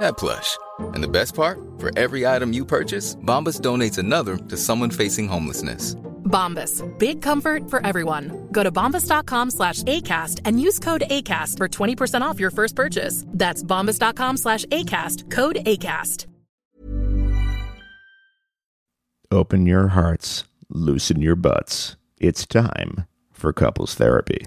that plush. And the best part? For every item you purchase, Bombas donates another to someone facing homelessness. Bombas. Big comfort for everyone. Go to bombas.com slash ACAST and use code ACAST for 20% off your first purchase. That's bombas.com slash ACAST. Code ACAST. Open your hearts, loosen your butts. It's time for couples therapy.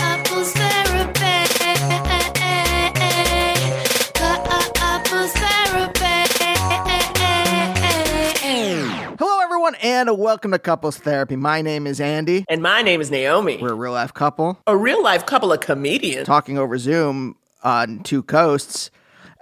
everyone, and welcome to Couples Therapy. My name is Andy. And my name is Naomi. We're a real life couple a real life couple of comedians. talking over Zoom on two coasts.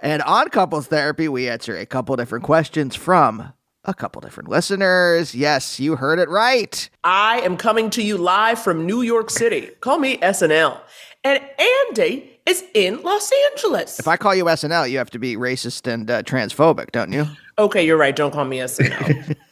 And on Couples Therapy, we answer a couple different questions from a couple different listeners. Yes, you heard it right. I am coming to you live from New York City. Call me SNL. And Andy is in Los Angeles. If I call you SNL, you have to be racist and uh, transphobic, don't you? okay, you're right. Don't call me SNL.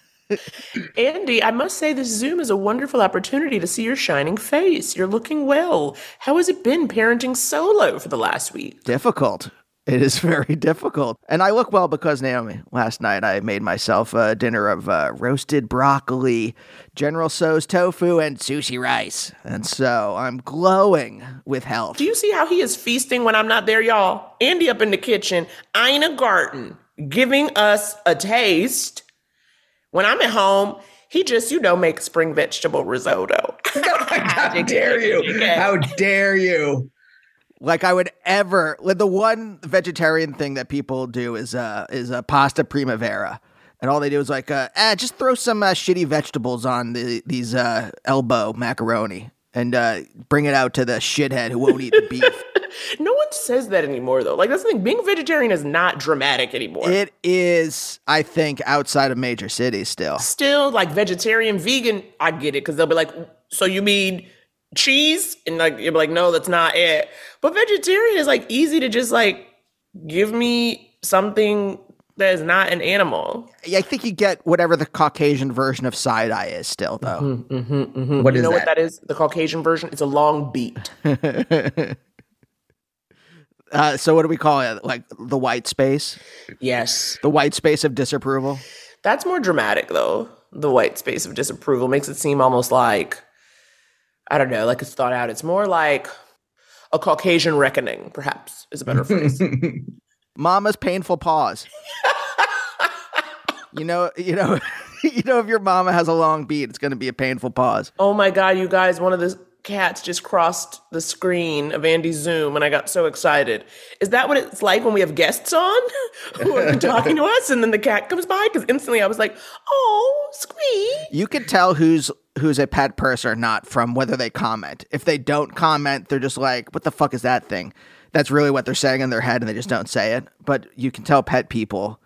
Andy, I must say this Zoom is a wonderful opportunity to see your shining face. You're looking well. How has it been parenting solo for the last week? difficult. It is very difficult. And I look well because, Naomi, last night I made myself a dinner of uh, roasted broccoli, General Tso's tofu, and sushi rice. And so I'm glowing with health. Do you see how he is feasting when I'm not there, y'all? Andy up in the kitchen, Ina Garten, giving us a taste. When I'm at home, he just, you know, makes spring vegetable risotto. How dare you? How dare you? like I would ever, like the one vegetarian thing that people do is uh is a pasta primavera. And all they do is like, uh, eh, just throw some uh, shitty vegetables on the, these uh, elbow macaroni and uh, bring it out to the shithead who won't eat the beef. No one says that anymore, though. Like, that's the thing. Being vegetarian is not dramatic anymore. It is, I think, outside of major cities still. Still, like, vegetarian, vegan, I get it. Because they'll be like, so you mean cheese? And, like, you'll be like, no, that's not it. But vegetarian is, like, easy to just, like, give me something that is not an animal. I think you get whatever the Caucasian version of side eye is still, though. Mm-hmm, What you is know that? what that is? The Caucasian version? It's a long beat. Uh, so, what do we call it? Like the white space? yes. The white space of disapproval? That's more dramatic, though. The white space of disapproval makes it seem almost like, I don't know, like it's thought out. It's more like a Caucasian reckoning, perhaps, is a better phrase. Mama's painful pause. you know, you know, you know, if your mama has a long beat, it's going to be a painful pause. oh my God, you guys, one of the cats just crossed the screen of Andy's Zoom and I got so excited. Is that what it's like when we have guests on who are talking to us and then the cat comes by? Because instantly I was like, oh, squeak. You can tell who's who's a pet person or not from whether they comment. If they don't comment, they're just like, "What the fuck is that thing?" That's really what they're saying in their head, and they just don't say it. But you can tell pet people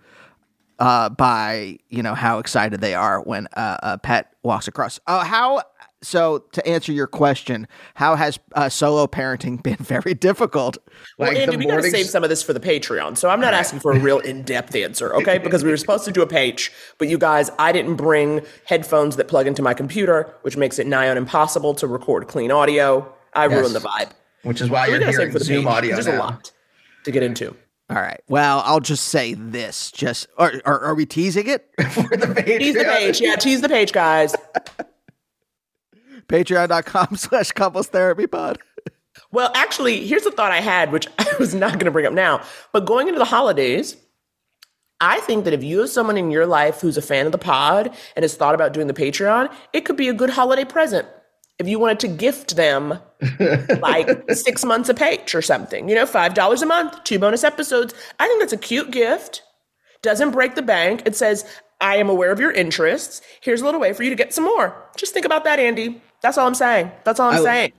uh, by you know how excited they are when uh, a pet walks across. Uh, how so to answer your question, how has uh, solo parenting been very difficult? Well, Like Andy, we got to save some of this for the Patreon. So I'm not asking for a real in-depth answer, okay? Because we were supposed to do a page, but you guys, I didn't bring headphones that plug into my computer, which makes it nigh on impossible to record clean audio. I Yes. ruined the vibe. Which is why So you're hearing for the Zoom page. audio There's now. a lot to get into. All right. Well, I'll just say this. Just are, are, are we teasing it? For the Patreon. Tease the page, yeah. Tease the page, guys. Patreon.com slash couples therapy pod. Well, actually, here's a thought I had, which I was not going to bring up now. But going into the holidays, I think that if you have someone in your life who's a fan of the pod and has thought about doing the Patreon, it could be a good holiday present. If you wanted to gift them like six months a page or something, you know, $5 a month, two bonus episodes. I think that's a cute gift. Doesn't break the bank. It says, I am aware of your interests. Here's a little way for you to get some more. Just think about that, Andy. That's all I'm saying. That's all I'm I- saying.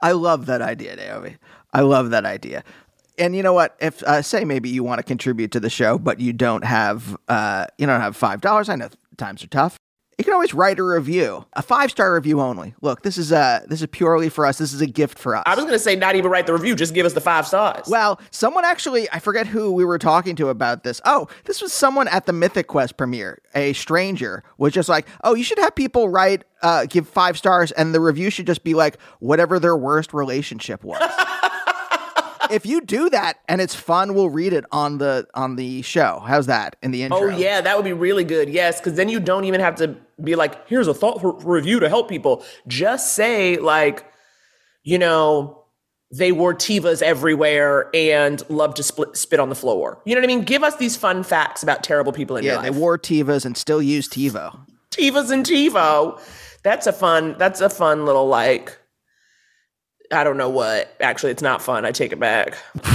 I love that idea, Naomi. I love that idea. And you know what? If uh, say maybe you want to contribute to the show, but you don't have uh, you don't have five dollars. I know times are tough. You can always write a review, a five star review only. Look, this is uh this is purely for us. This is a gift for us. I was going to say, not even write the review, just give us the five stars. Well, someone actually, I forget who we were talking to about this. Oh, this was someone at the Mythic Quest premiere. A stranger was just like, oh, you should have people write, uh, give five stars, and the review should just be like, whatever their worst relationship was. if you do that and it's fun, we'll read it on the on the show. How's that in the intro? oh, yeah, that would be really good. Yes, because then you don't even have to be like, here's a thoughtful review to help people. Just say, like, you know, they wore Tevas everywhere and loved to split, spit on the floor. You know what I mean? Give us these fun facts about terrible people in Yeah, your they wore Tevas and still use TiVo. Tevas and TiVo. That's a fun, that's a fun little, like, I don't know what. Actually, it's not fun. I take it back.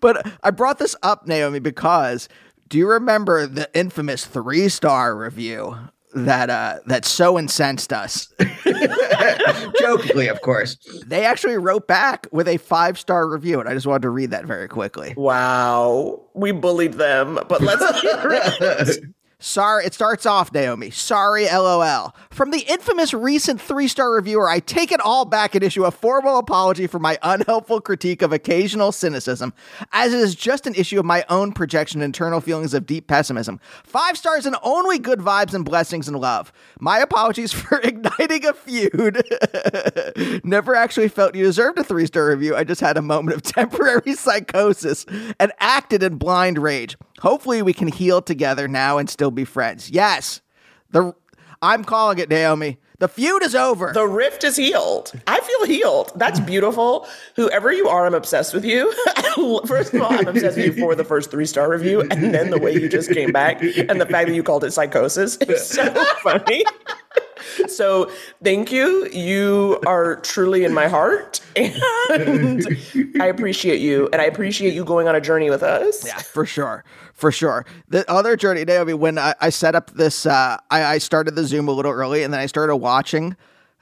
But I brought this up, Naomi, because do you remember the infamous three star review that uh that so incensed us? Jokingly, of course. they actually wrote back with a five star review, and I just wanted to read that very quickly. Wow. We bullied them, but let's hear it. Sorry, it starts off, Naomi. Sorry, lol. From the infamous recent three star reviewer, I take it all back and issue a formal apology for my unhelpful critique of occasional cynicism, as it is just an issue of my own projection and internal feelings of deep pessimism. Five stars and only good vibes and blessings and love. My apologies for igniting a feud. Never actually felt you deserved a three star review. I just had a moment of temporary psychosis and acted in blind rage. Hopefully, we can heal together now and still be friends. Yes, the I'm calling it, Naomi. The feud is over. The rift is healed. I feel healed. That's beautiful. Whoever you are, I'm obsessed with you. First of all, I'm obsessed with you for the first three star review, and then the way you just came back, and the fact that you called it psychosis is so funny. So thank you. You are truly in my heart, and I appreciate you, and I appreciate you going on a journey with us. Yeah, for sure. For sure. The other journey, Naomi, when I, I set up this, uh, I, I started the Zoom a little early and then I started watching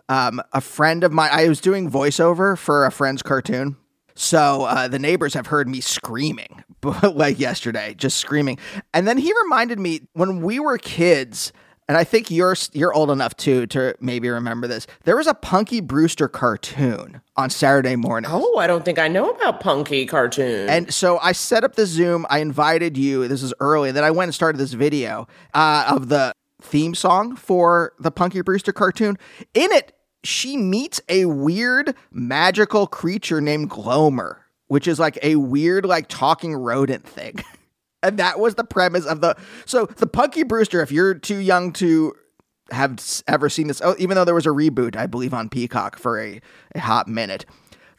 um, a friend of mine. I was doing voiceover for a friend's cartoon. So uh, the neighbors have heard me screaming, like yesterday, just screaming. And then he reminded me when we were kids, and I think you're you're old enough too to maybe remember this. There was a Punky Brewster cartoon on Saturday morning. Oh, I don't think I know about Punky cartoon. And so I set up the Zoom. I invited you. This is early. Then I went and started this video uh, of the theme song for the Punky Brewster cartoon. In it, she meets a weird magical creature named Glomer, which is like a weird, like talking rodent thing. and that was the premise of the. So the Punky Brewster, if you're too young to have ever seen this, oh, even though there was a reboot, I believe, on Peacock for a, a hot minute.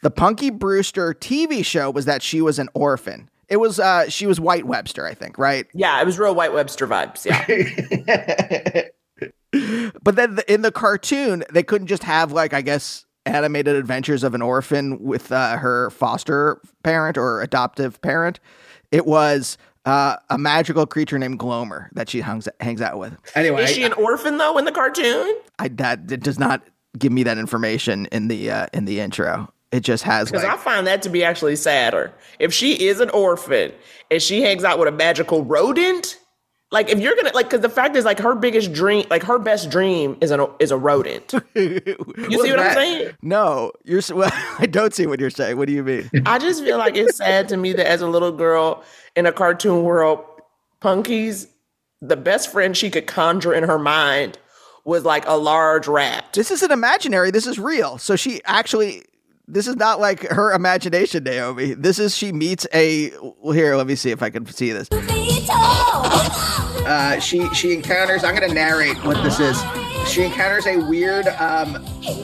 The Punky Brewster TV show was that she was an orphan. It was uh she was White Webster, I think, right? yeah, it was real White Webster vibes. Yeah. But then the, in the cartoon, they couldn't just have like I guess animated adventures of an orphan with uh, her foster parent or adoptive parent. It was uh, a magical creature named Glomer that she hangs hangs out with. Anyway, Is she an orphan though in the cartoon? I that it does not give me that information in the uh, in the intro. It just has Because like I find that to be actually sadder. If she is an orphan and she hangs out with a magical rodent, like if you're gonna like, because the fact is like her biggest dream, like her best dream is an is a rodent. You see what I'm saying? no. You're well, I don't see what you're saying. What do you mean? I just feel like it's sad to me that as a little girl in a cartoon world, Punky's the best friend she could conjure in her mind was like a large rat. this isn't imaginary. This is real. So she actually. This is not like her imagination, Naomi. This is she meets a. Well, here, let me see if I can see this. Uh, she she encounters. I'm going to narrate what this is. She encounters a weird. Um,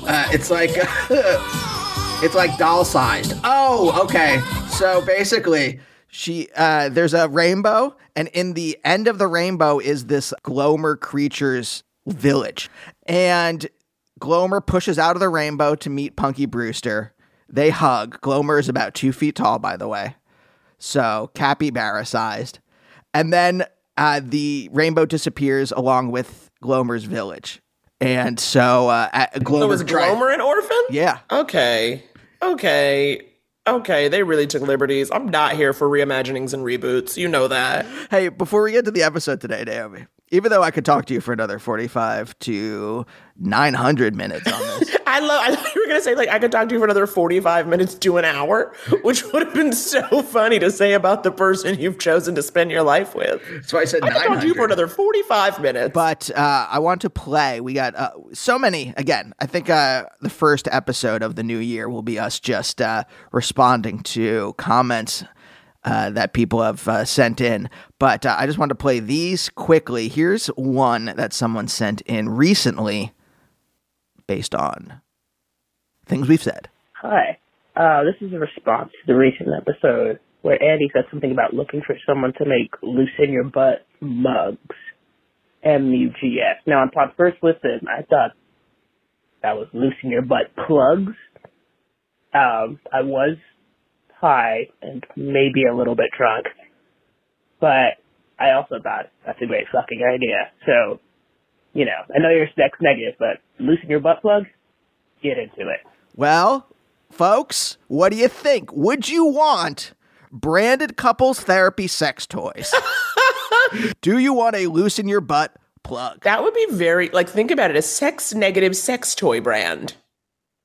uh, it's like it's like doll sized. Oh, okay. So basically, She uh there's a rainbow and in the end of the rainbow is this Glomer creature's village. And Glomer pushes out of the rainbow to meet Punky Brewster. They hug. Glomer is about two feet tall, by the way. So capybara sized. And then uh, the rainbow disappears along with Glomer's village. And so uh, at, So Glomer was Glomer an orphan? Yeah. Okay. Okay. Okay. They really took liberties. I'm not here for reimaginings and reboots. You know that. Hey, before we get to the episode today, Naomi, even though I could talk to you for another 45 to 900 minutes on this, I love. I thought you were gonna say like I could talk to you for another 45 minutes to an hour, which would have been so funny to say about the person you've chosen to spend your life with. that's why I said I could talk to you for another 45 minutes. but uh, I want to play. We got uh, so many. Again, I think uh, the first episode of the new year will be us just uh, responding to comments. Uh, that people have uh, sent in, but uh, I just want to play these quickly. Here's one that someone sent in recently, based on things we've said. Hi. Uh, this is a response to the recent episode where Andy said something about looking for someone to make loosen your butt mugs. M-U-G-S. Now, upon first listen, I thought that was loosen your butt plugs. Um, I was high and maybe a little bit drunk, but I also thought that's a great fucking idea. So, you know, I know you're sex negative, but loosen your butt plug, get into it. Well, folks, what do you think? Would you want branded couples therapy sex toys? do you want a loosen your butt plug? that would be very like think about it a sex negative sex toy brand.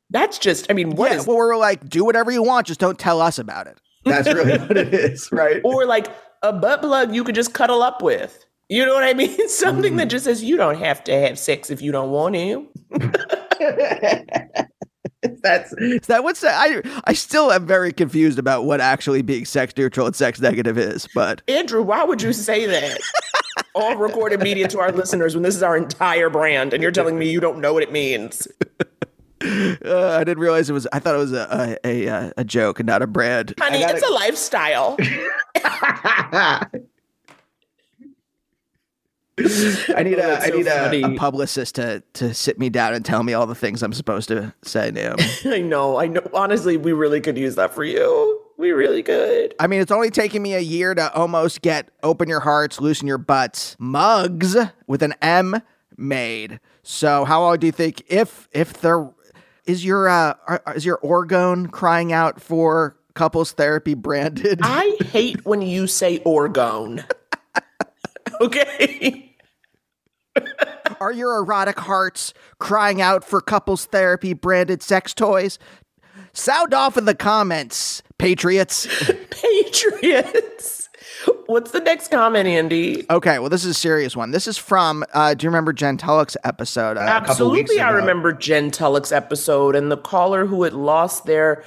That's just. I mean, what yeah, is well, we're like, do whatever you want, just don't tell us about it. That's really what it is, right? or like a butt plug you could just cuddle up with. You know what I mean? Something that mm. just says you don't have to have sex if you don't want to. That's Is that what's I I still am very confused about what actually being sex neutral and sex negative is, but Andrew, why would you say that? All recorded media to our listeners when this is our entire brand, and you're telling me you don't know what it means. Uh, I didn't realize it was. I thought it was a a, a, a joke and not a brand. Honey, gotta- it's a lifestyle. I need a I so need a. A publicist to to sit me down and tell me all the things I'm supposed to say, Naomi. I know, I know. Honestly, we really could use that for you. We really could. I mean, it's only taking me a year to almost get open your hearts, loosen your butts mugs with an M made. So how long do you think if if there is your uh is your orgone crying out for couples therapy branded? I hate when you say orgone. okay. Are your erotic hearts crying out for couples therapy branded sex toys? Sound off in the comments, patriots. Patriots. What's the next comment, Andy? Okay, well, this is a serious one. This is from, uh, do you remember Jen Tullock's episode? Uh, couple weeks Absolutely, I remember Jen Tullock's episode and the caller who had lost their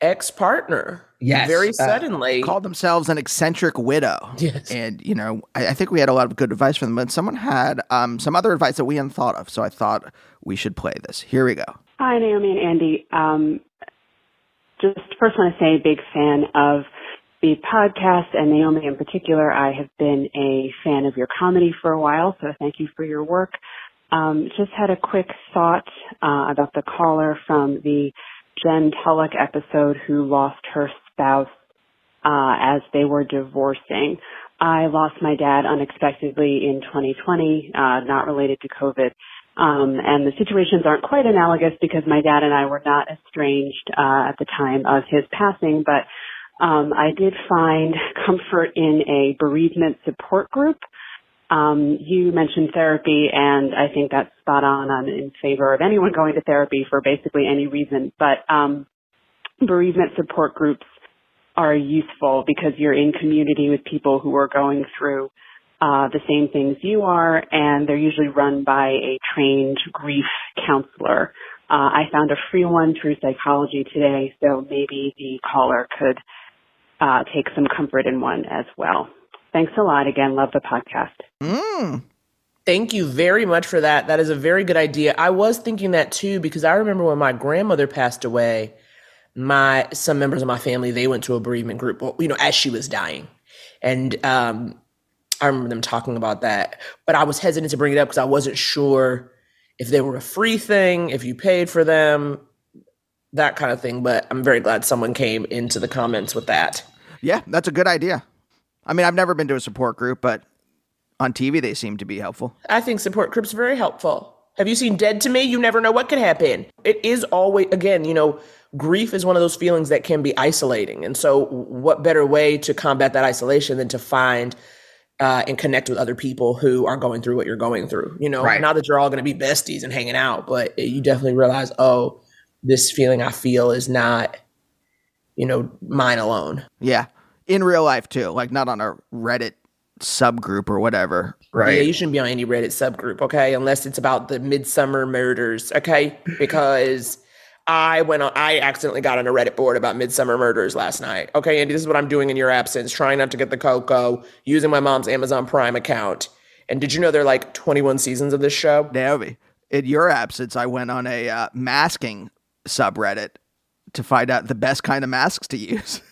ex partner. Yes, Very uh, suddenly. called themselves an eccentric widow. Yes. And, you know, I, I think we had a lot of good advice from them, but someone had um, some other advice that we hadn't thought of. So I thought we should play this. Here we go. Hi, Naomi and Andy. Um, just first want to say big fan of the podcast and Naomi in particular. I have been a fan of your comedy for a while, so thank you for your work. Um, just had a quick thought uh, about the caller from the Jen Tullock episode who lost her spouse uh, as they were divorcing. I lost my dad unexpectedly in 2020, uh, not related to COVID. Um, and the situations aren't quite analogous because my dad and I were not estranged uh, at the time of his passing, but um, I did find comfort in a bereavement support group. Um, you mentioned therapy, and I think that's spot on. I'm in favor of anyone going to therapy for basically any reason, but um, bereavement support groups are useful because you're in community with people who are going through uh, the same things you are, and they're usually run by a trained grief counselor. Uh, I found a free one through psychology today, so maybe the caller could uh, take some comfort in one as well. Thanks a lot. Again, love the podcast. Mm. Thank you very much for that. That is a very good idea. I was thinking that too because I remember when my grandmother passed away, my some members of my family they went to a bereavement group, well, you know, as she was dying, and um, I remember them talking about that. But I was hesitant to bring it up because I wasn't sure if they were a free thing, if you paid for them, that kind of thing. But I'm very glad someone came into the comments with that. Yeah, that's a good idea. I mean, I've never been to a support group, but on TV they seem to be helpful. I think support groups are very helpful. Have you seen Dead to Me? You never know what could happen. It is always, again, you know, grief is one of those feelings that can be isolating. And so, what better way to combat that isolation than to find uh, and connect with other people who are going through what you're going through? You know, Right. not that you're all going to be besties and hanging out, but you definitely realize, oh, this feeling I feel is not, you know, mine alone. Yeah, in real life too, like not on a Reddit subgroup or whatever. Right. Yeah, you shouldn't be on any Reddit subgroup, okay? Unless it's about the Midsomer Murders, okay? Because I went on I accidentally got on a Reddit board about Midsomer Murders last night. Okay, Andy, this is what I'm doing in your absence, trying not to get the cocoa, using my mom's Amazon Prime account. And did you know there are like 21 seasons of this show? Naomi, in your absence, I went on a uh, masking subreddit to find out the best kind of masks to use.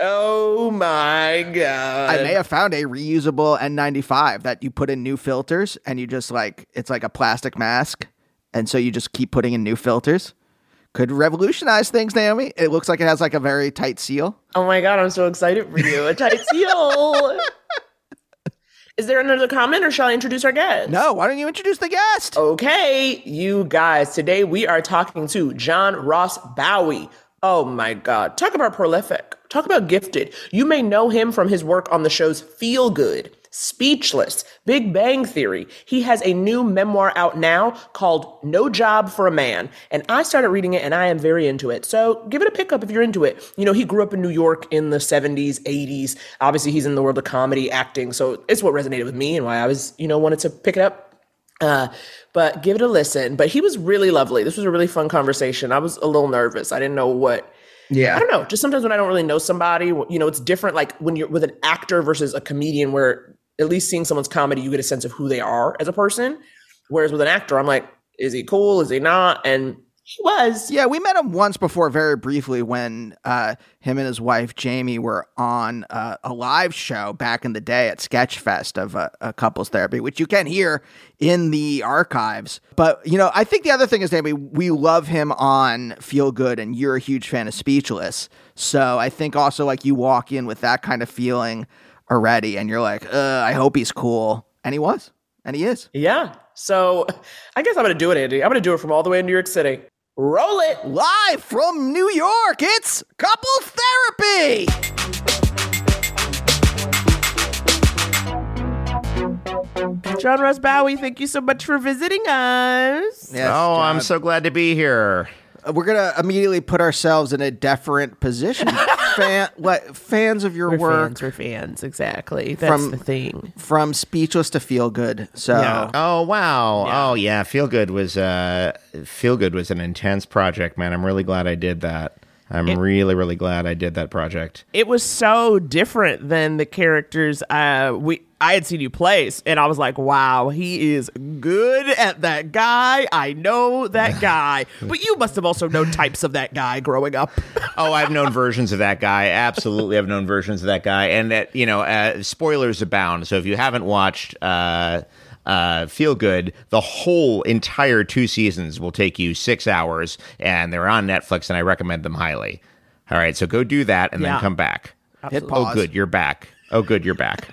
Oh my god. I may have found a reusable N95 that you put in new filters and you just like it's like a plastic mask. And so you just keep putting in new filters. Could revolutionize things, Naomi. It looks like it has like a very tight seal. Oh my god, I'm so excited for you. A tight seal. Is there another comment or shall I introduce our guest? No, why don't you introduce the guest? Okay, you guys, today we are talking to John Ross Bowie. Oh my God. Talk about prolific. Talk about gifted. You may know him from his work on the shows Feel Good, Speechless, Big Bang Theory. He has a new memoir out now called No Job for a Man. And I started reading it and I am very into it. So give it a pickup if you're into it. You know, he grew up in New York in the 70s, 80s. Obviously, he's in the world of comedy, acting. So it's what resonated with me and why I was, you know, wanted to pick it up. Uh, but give it a listen. But he was really lovely. This was a really fun conversation. I was a little nervous. I didn't know what. Yeah. I don't know. Just sometimes when I don't really know somebody, you know, it's different. Like when you're with an actor versus a comedian, where at least seeing someone's comedy, you get a sense of who they are as a person. Whereas with an actor, I'm like, is he cool? Is he not? And he was. Yeah, we met him once before, very briefly, when uh, him and his wife Jamie were on uh, a live show back in the day at Sketchfest of uh, a couples therapy, which you can hear in the archives. But you know, I think the other thing is, Jamie, we love him on Feel Good, and you're a huge fan of Speechless. So I think also like you walk in with that kind of feeling already, and you're like, uh, I hope he's cool, and he was, and he is. Yeah. So I guess I'm going to do it, Andy. I'm going to do it from all the way in New York City. Roll it. Live from New York, it's couple Therapy. John Ross Bowie, thank you so much for visiting us. Yes, oh, I'm so glad to be here. Uh, We're gonna immediately put ourselves in a deferent position. Fan, like, fans of your We're work fans, we're fans, exactly. That's From- the thing. from speechless to feel good. So Yeah. Oh wow! Yeah. Oh yeah, Feel Good was uh, Feel Good was an intense project, man. I'm really glad I did that. I'm really, really glad I did that project. It was so different than the characters uh, we I had seen you play, and I was like, "Wow, he is good at that guy. I know that guy." but you must have also known types of that guy growing up. Oh, I've known versions of that guy. Absolutely, I've known versions of that guy, and that you know, uh, spoilers abound. So if you haven't watched. Uh, uh, feel good. The whole entire two seasons will take you six hours, and they're on Netflix, and I recommend them highly. All right, so go do that, and Yeah. then come back. hit Oh, good, you're back. Oh, good, you're back.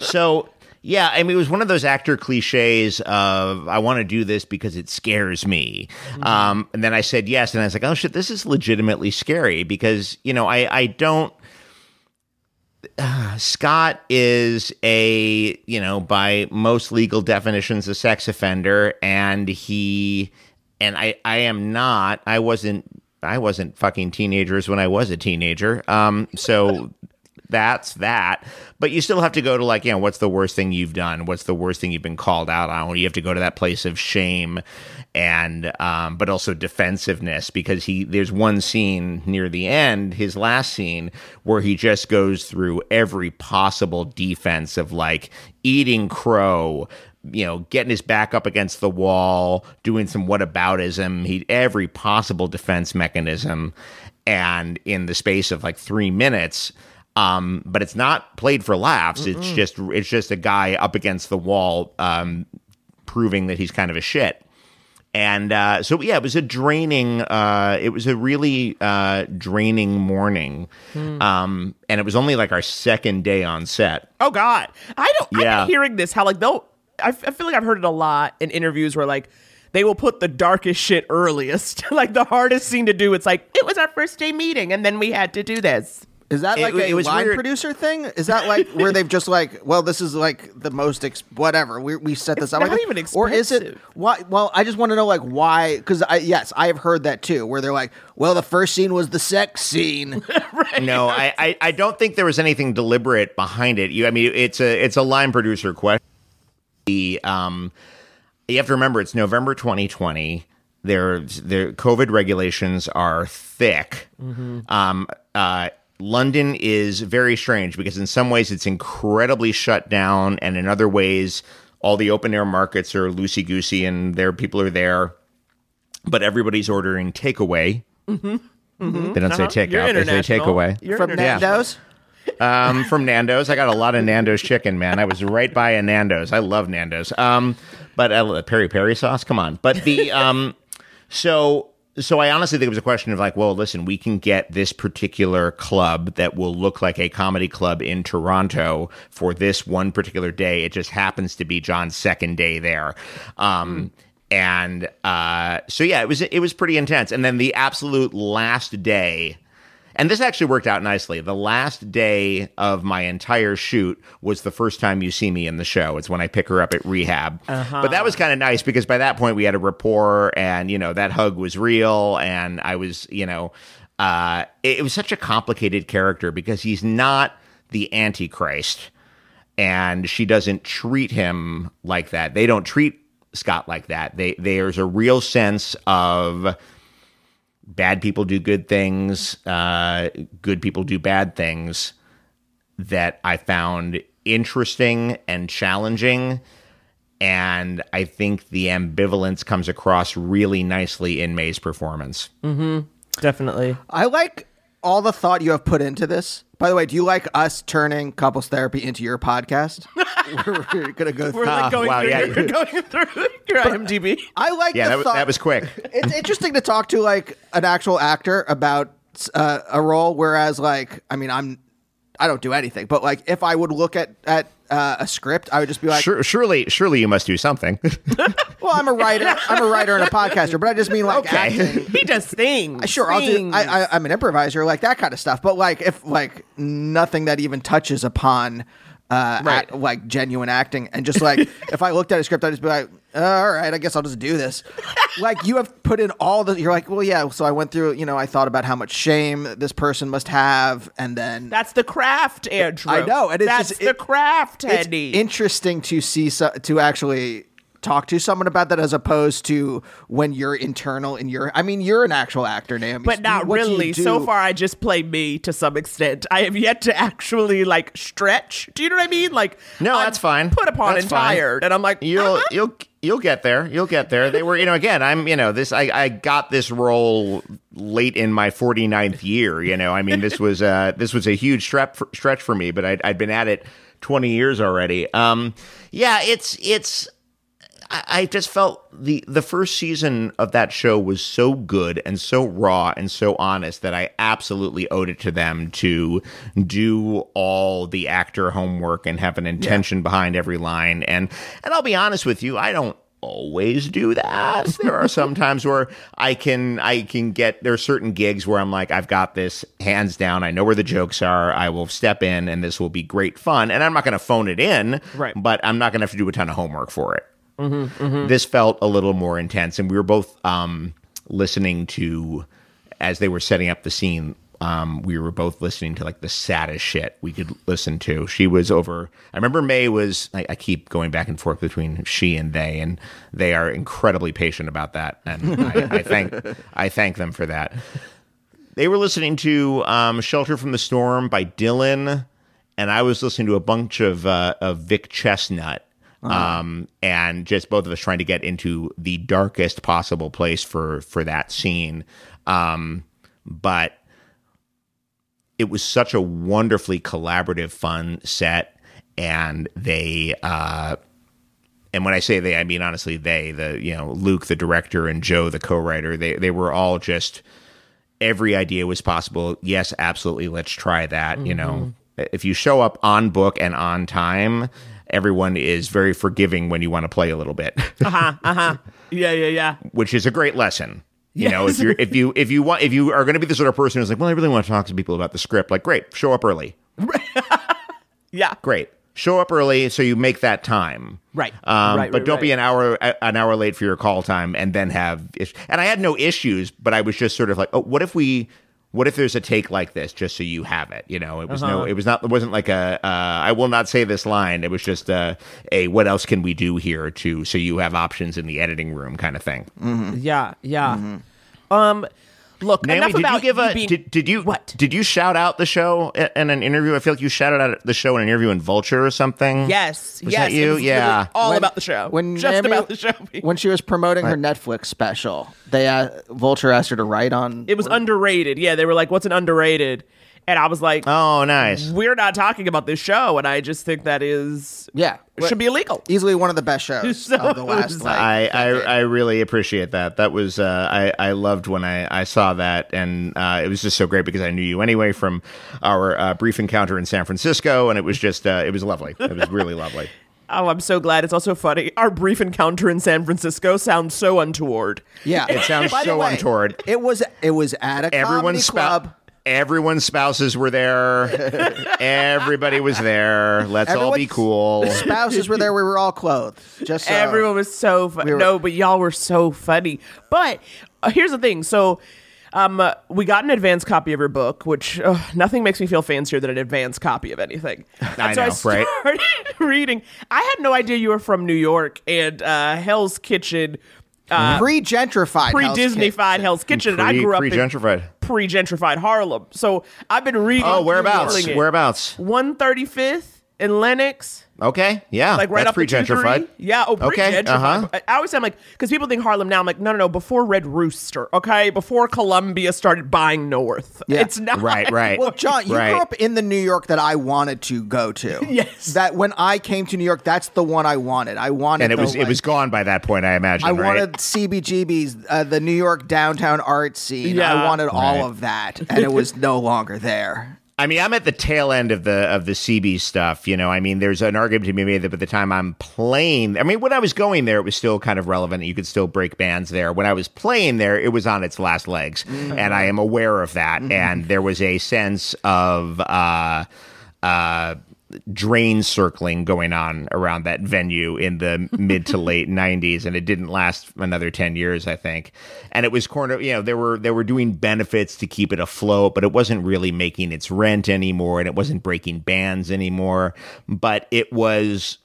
so, yeah, I mean, it was one of those actor cliches of I want to do this because it scares me. Um, and then I said yes, and I was like, oh shit, this is legitimately scary because you know I I don't. Scott is a, you know, by most legal definitions, a sex offender, and he, and I, I am not. I wasn't. I wasn't fucking teenagers when I was a teenager. Um, so that's that. But you still have to go to like, you know, what's the worst thing you've done? What's the worst thing you've been called out on? You have to go to that place of shame and um, but also defensiveness because he there's one scene near the end, his last scene, where he just goes through every possible defense of like eating crow, you know, getting his back up against the wall, doing some whataboutism, he every possible defense mechanism, and in the space of like three minutes. Um, but it's not played for laughs. It's Mm-mm. just it's just a guy up against the wall, um, proving that he's kind of a shit. And uh, so yeah, it was a draining. Uh, it was a really uh, draining morning, Hmm. um, and it was only like our second day on set. Oh God, I don't. I've Yeah. been hearing this how like they'll. I feel like I've heard it a lot in interviews where like they will put the darkest shit earliest, like the hardest scene to do. It's like it was our first day meeting, and then we had to do this. Is that like it a was line weird. producer thing? Is that like where they've just like, well, this is like the most ex- whatever we we set this It's up, not like even this. or is it why? Well, I just want to know like why because I yes I have heard that too, where they're like, well, the first scene was the sex scene. No, I, I, I don't think there was anything deliberate behind it. You, I mean, it's a it's a line producer question. The um, you have to remember it's November 2020. There's the COVID regulations are thick. Um, uh, London is very strange because in some ways it's incredibly shut down, and in other ways, all the open air markets are loosey goosey, and there people are there, but everybody's ordering takeaway. Mm-hmm. They don't say takeout; they say takeaway You're from Nando's. um, from Nando's. I got a lot of Nando's chicken, man. I was right by a Nando's. I love Nando's. Um, but uh, peri peri sauce, come on. But the um, so so I honestly think it was a question of like, well, listen, we can get this particular club that will look like a comedy club in Toronto for this one particular day. It just happens to be John's second day there. Um, and uh, so yeah, it was it was pretty intense. And then the absolute last day. And this actually worked out nicely. The last day of my entire shoot was the first time you see me in the show. It's when I pick her up at rehab. Uh-huh. But that was kind of nice because by that point we had a rapport and, you know, that hug was real. And I was, you know, uh, it, it was such a complicated character because he's not the Antichrist and she doesn't treat him like that. They don't treat Scott like that. They there's a real sense of bad people do good things, uh, good people do bad things that I found interesting and challenging. And I think the ambivalence comes across really nicely in Mae's performance. Mm-hmm. Definitely. I like all the thought you have put into this. By the way, do you like us turning couples therapy into your podcast? we're, we're gonna go. We're like going, wow, through, yeah. your, going through your IMDb. I like Yeah, the that, was- thought. that was quick. it's interesting to talk to like an actual actor about uh, a role, whereas like I mean I'm I don't do anything, but like if I would look at at uh, a script, I would just be like, Sure, surely, surely you must do something. well, I'm a writer, I'm a writer and a podcaster, but I just mean like Okay. acting. He does things. Sure, I'll do. I, I, I'm an improviser, like that kind of stuff. But like, if like nothing that even touches upon, uh, Right. act- like genuine acting, and just like if I looked at a script, I'd just be like, all right, I guess I'll just do this. like you have put in all the. You're like, well, yeah. So I went through. You know, I thought about how much shame this person must have, and then That's the craft, Andrew. I know, and it's That's just- the it- craft, it's Andy. interesting to see so, to actually talk to someone about that as opposed to when you're internal in your. I mean, you're an actual actor, Naomi, but not What really. do- So far, I just play me to some extent. I have yet to actually like stretch. Do you know what I mean? Like, No, I'm that's fine. Put upon That's and fine. tired, and I'm like, you'll uh-huh. you'll you'll get there. You'll get there. They were, you know, again, I'm, you know, this I I got this role late in my 49th year, you know. I mean, this was uh this was a huge stretch for, stretch for me, but I'd, I'd been at it 20 years already. Um yeah, it's it's I, I just felt the the first season of that show was so good and so raw and so honest that I absolutely owed it to them to do all the actor homework and have an intention behind every line. And and I'll be honest with you, I don't always do that. There are some times where I can I can get there are certain gigs where I'm like I've got this hands down. I know where the jokes are. I will step in and this will be great fun. And I'm not going to phone it in, Right. But I'm not going to have to do a ton of homework for it. Mm-hmm, This felt a little more intense, and we were both um, listening to as they were setting up the scene. Um, we were both listening to like the saddest shit we could listen to. She was over. I remember Mae was. I, I keep going back and forth between she and they, and they are incredibly patient about that, and I, I thank I thank them for that. They were listening to um, "Shelter from the Storm" by Dylan, and I was listening to a bunch of uh, of Vic Chesnutt. Um, and just both of us trying to get into the darkest possible place for for that scene. Um, but it was such a wonderfully collaborative, fun set, and they. Uh, and when I say they, I mean honestly they, the you know Luke, the director, and Joe, the co-writer. They they were all just every idea was possible. Yes, absolutely. Let's try that. You know, if you show up on book and on time, everyone is very forgiving when you want to play a little bit, Uh huh. Uh huh. Yeah. Yeah. Yeah. which is a great lesson. You know, if you're if you if you want if you are going to be the sort of person who's like, well, I really want to talk to people about the script. Like, great, show up early. Yeah. Great, show up early so you make that time. Right. Um, Right, but right, don't be an hour an hour late for your call time and then have is- and I had no issues, but I was just sort of like, oh, what if we what if there's a take like this just so you have it? You know, it was Uh-huh. no it was not it wasn't like a uh, I will not say this line. It was just a, a what else can we do here to so you have options in the editing room kind of thing. Yeah. Yeah. Um, look. Naomi, enough did about you give a being- did, did you What? did you shout out the show in an interview? I feel like you shouted out the show in an interview in Vulture or something. Yes. Was yes. that you? Yeah. literally All When- about the show. when just Naomi- about the show. when she was promoting her Netflix special, they uh, Vulture asked her to write on. it was underrated. Yeah. They were like, "What's an underrated?" And I was like, Oh, nice. "We're not talking about this show," and I just think that is yeah, it should be illegal. easily one of the best shows So of the last. Like, I, I I really appreciate that. That was uh, I I loved when I, I saw that, and uh, it was just so great because I knew you anyway from our uh, brief encounter in San Francisco, and it was just uh, it was lovely. It was really lovely. Oh, I'm so glad. It's also funny. Our brief encounter in San Francisco sounds so untoward. yeah, It sounds By the so way, untoward. It was it was at a comedy Everyone's club. Spouse. Everyone's spouses were there. Everybody was there. Let's all be cool. Spouses were there. We were all clothed. Just so. Everyone was so funny. We were- no, but y'all were so funny. But uh, here's the thing. So, um, uh, we got an advance copy of your book, which uh, nothing makes me feel fancier than an advance copy of anything. I And so know, right? started reading. I had no idea you were from New York and uh, Hell's Kitchen. Uh, pre-gentrified, Pre Hell's Disneyfied Kitchen. Hell's Kitchen, and I grew up in pre-gentrified. Pre gentrified Harlem. So I've been reading. Oh, whereabouts? Whereabouts? 135th in Lenox. Okay, yeah, like right that's up the pre-gentrified. 2-3. Yeah, oh, Okay, pre-gentrified. uh-huh. I I always say I'm like, because people think Harlem now. I'm like, no, no, no. Before Red Rooster, okay, before Columbia started buying North, Yeah. it's not Right, right. Well, John, you Right. grew up in the New York that I wanted to go to. Yes. That when I came to New York, that's the one I wanted. I wanted, and it the, was it was gone by that point, I imagine. I right? wanted CBGB's, uh, the New York downtown art scene. Yeah. I wanted all Right. of that, and it was no longer there. I mean, I'm at the tail end of the of the CB stuff. You know, I mean, there's an argument to be made that by the time I'm playing, I mean, when I was going there, it was still kind of relevant. You could still break bands there. When I was playing there, it was on its last legs, and I am aware of that. And there was a sense of. uh uh drain circling going on around that venue in the mid to late 90s and it didn't last another 10 years i think. And it was corner you know they were they were doing benefits to keep it afloat but it wasn't really making its rent anymore and it wasn't breaking bands anymore. But it was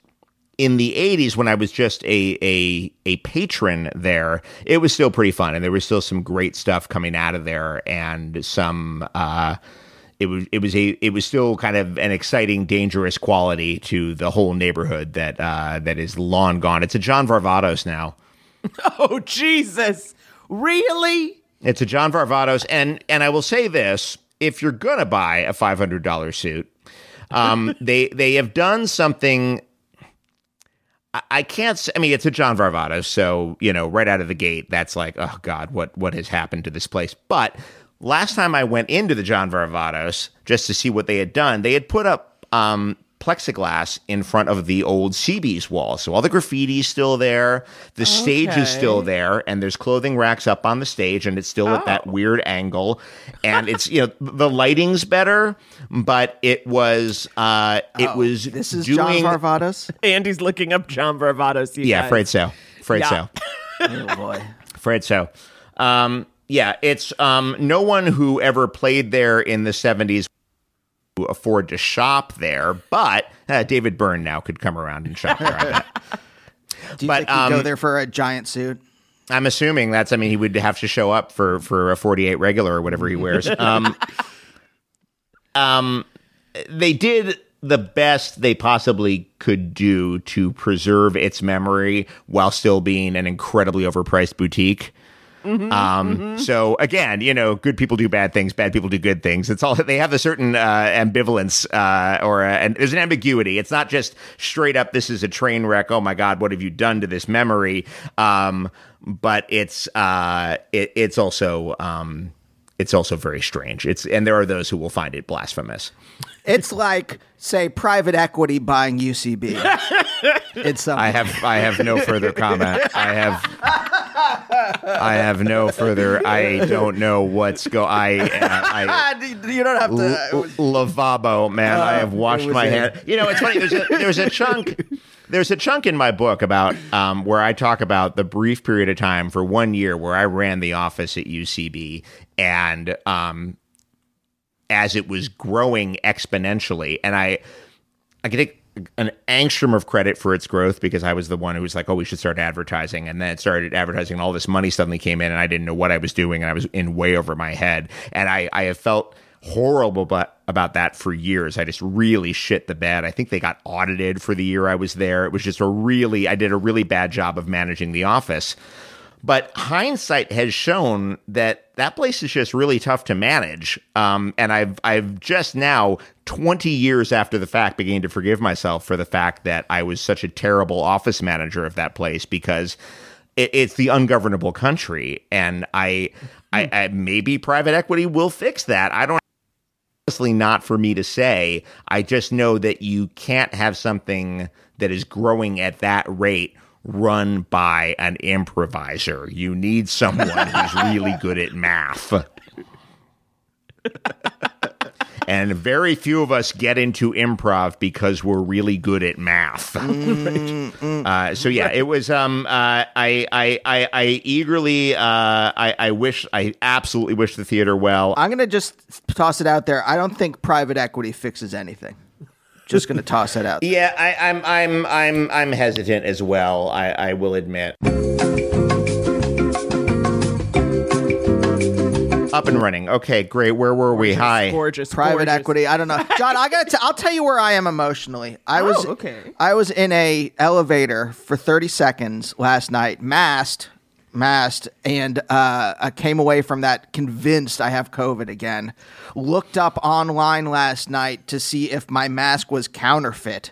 in the 80s when I was just a a a patron there, it was still pretty fun and there was still some great stuff coming out of there and some uh it was it was a it was still kind of an exciting dangerous quality to the whole neighborhood that uh that is long gone. It's a John Varvatos now. Oh Jesus! Really? It's a John Varvatos, and and I will say this: if you're gonna buy a five hundred dollar suit, um, they they have done something. I- can't. I mean, it's a John Varvatos, so you know, right out of the gate, that's like, oh God, what what has happened to this place? But last time I went into the John Varvatos just to see what they had done, they had put up um, plexiglass in front of the old CB's wall, so all the graffiti's still there, the stage is still there, and there's clothing racks up on the stage, and it's still at that weird angle, and it's you know the lighting's better, but it was uh it was Oh, This is doing John Varvatos. Andy's looking up John Varvatos. Yeah, guys. afraid so. Afraid Yeah. so. oh boy. Afraid so. Um, yeah, it's um, no one who ever played there in the 70s who afford to shop there, but uh, David Byrne now could come around and shop there. Do you But, think he'd go um, there for a giant suit? I'm assuming that's, I mean, he would have to show up for, for a 48 regular or whatever he wears. Um, um, they did the best they possibly could do to preserve its memory while still being an incredibly overpriced boutique. Um, So again, you know, good people do bad things, bad people do good things. It's all they have a certain uh, ambivalence uh, or uh, and there's an ambiguity. It's not just straight up. This is a train wreck. Oh my God, what have you done to this memory? Um, but it's uh, it, it's also um, it's also very strange. It's and there are those who will find it blasphemous. It's like, say, private equity buying UCB. it's something. I have I have no further comment. I have I have no further. I don't know what's go. I uh, I. Ah, you don't have to. L- lavabo, man. I have washed Uh, was my it? hand. You know, it's funny. There's a there's a chunk. There's a chunk in my book about um, where I talk about the brief period of time for one year where I ran the office at UCB, and um, as it was growing exponentially, and I I take an angstrom of credit for its growth because I was the one who was like, "Oh, we should start advertising," and then it started advertising, and all this money suddenly came in, and I didn't know what I was doing, and I was in way over my head, and I I have felt horrible but about that for years. I just really shit the bed. I think they got audited for the year I was there. It was just a really I did a really bad job of managing the office. But hindsight has shown that that place is just really tough to manage. Um, and I've I've just now, twenty years after the fact, beginning to forgive myself for the fact that I was such a terrible office manager of that place because it, it's the ungovernable country, and I, I, I maybe private equity will fix that. I don't honestly not for me to say. I just know that you can't have something that is growing at that rate run by an improviser. You need someone who's really good at math. and very few of us get into improv because we're really good at math. Uh, so yeah, it was. Um, uh, I, I, I, I eagerly. Uh, I, I wish. I absolutely wish the theater well. I'm gonna just toss it out there. I don't think private equity fixes anything. Just gonna toss it out. Yeah, I, I'm I'm I'm I'm hesitant as well. I, I will admit. Up and running. Okay, great. Where were we? Hi. Gorgeous. Private gorgeous. equity. I don't know, John. I got. to I'll tell you where I am emotionally. I was Oh, okay. I was in a elevator for 30 seconds last night, masked, masked, and uh, I came away from that convinced I have COVID again. Looked up online last night to see if my mask was counterfeit.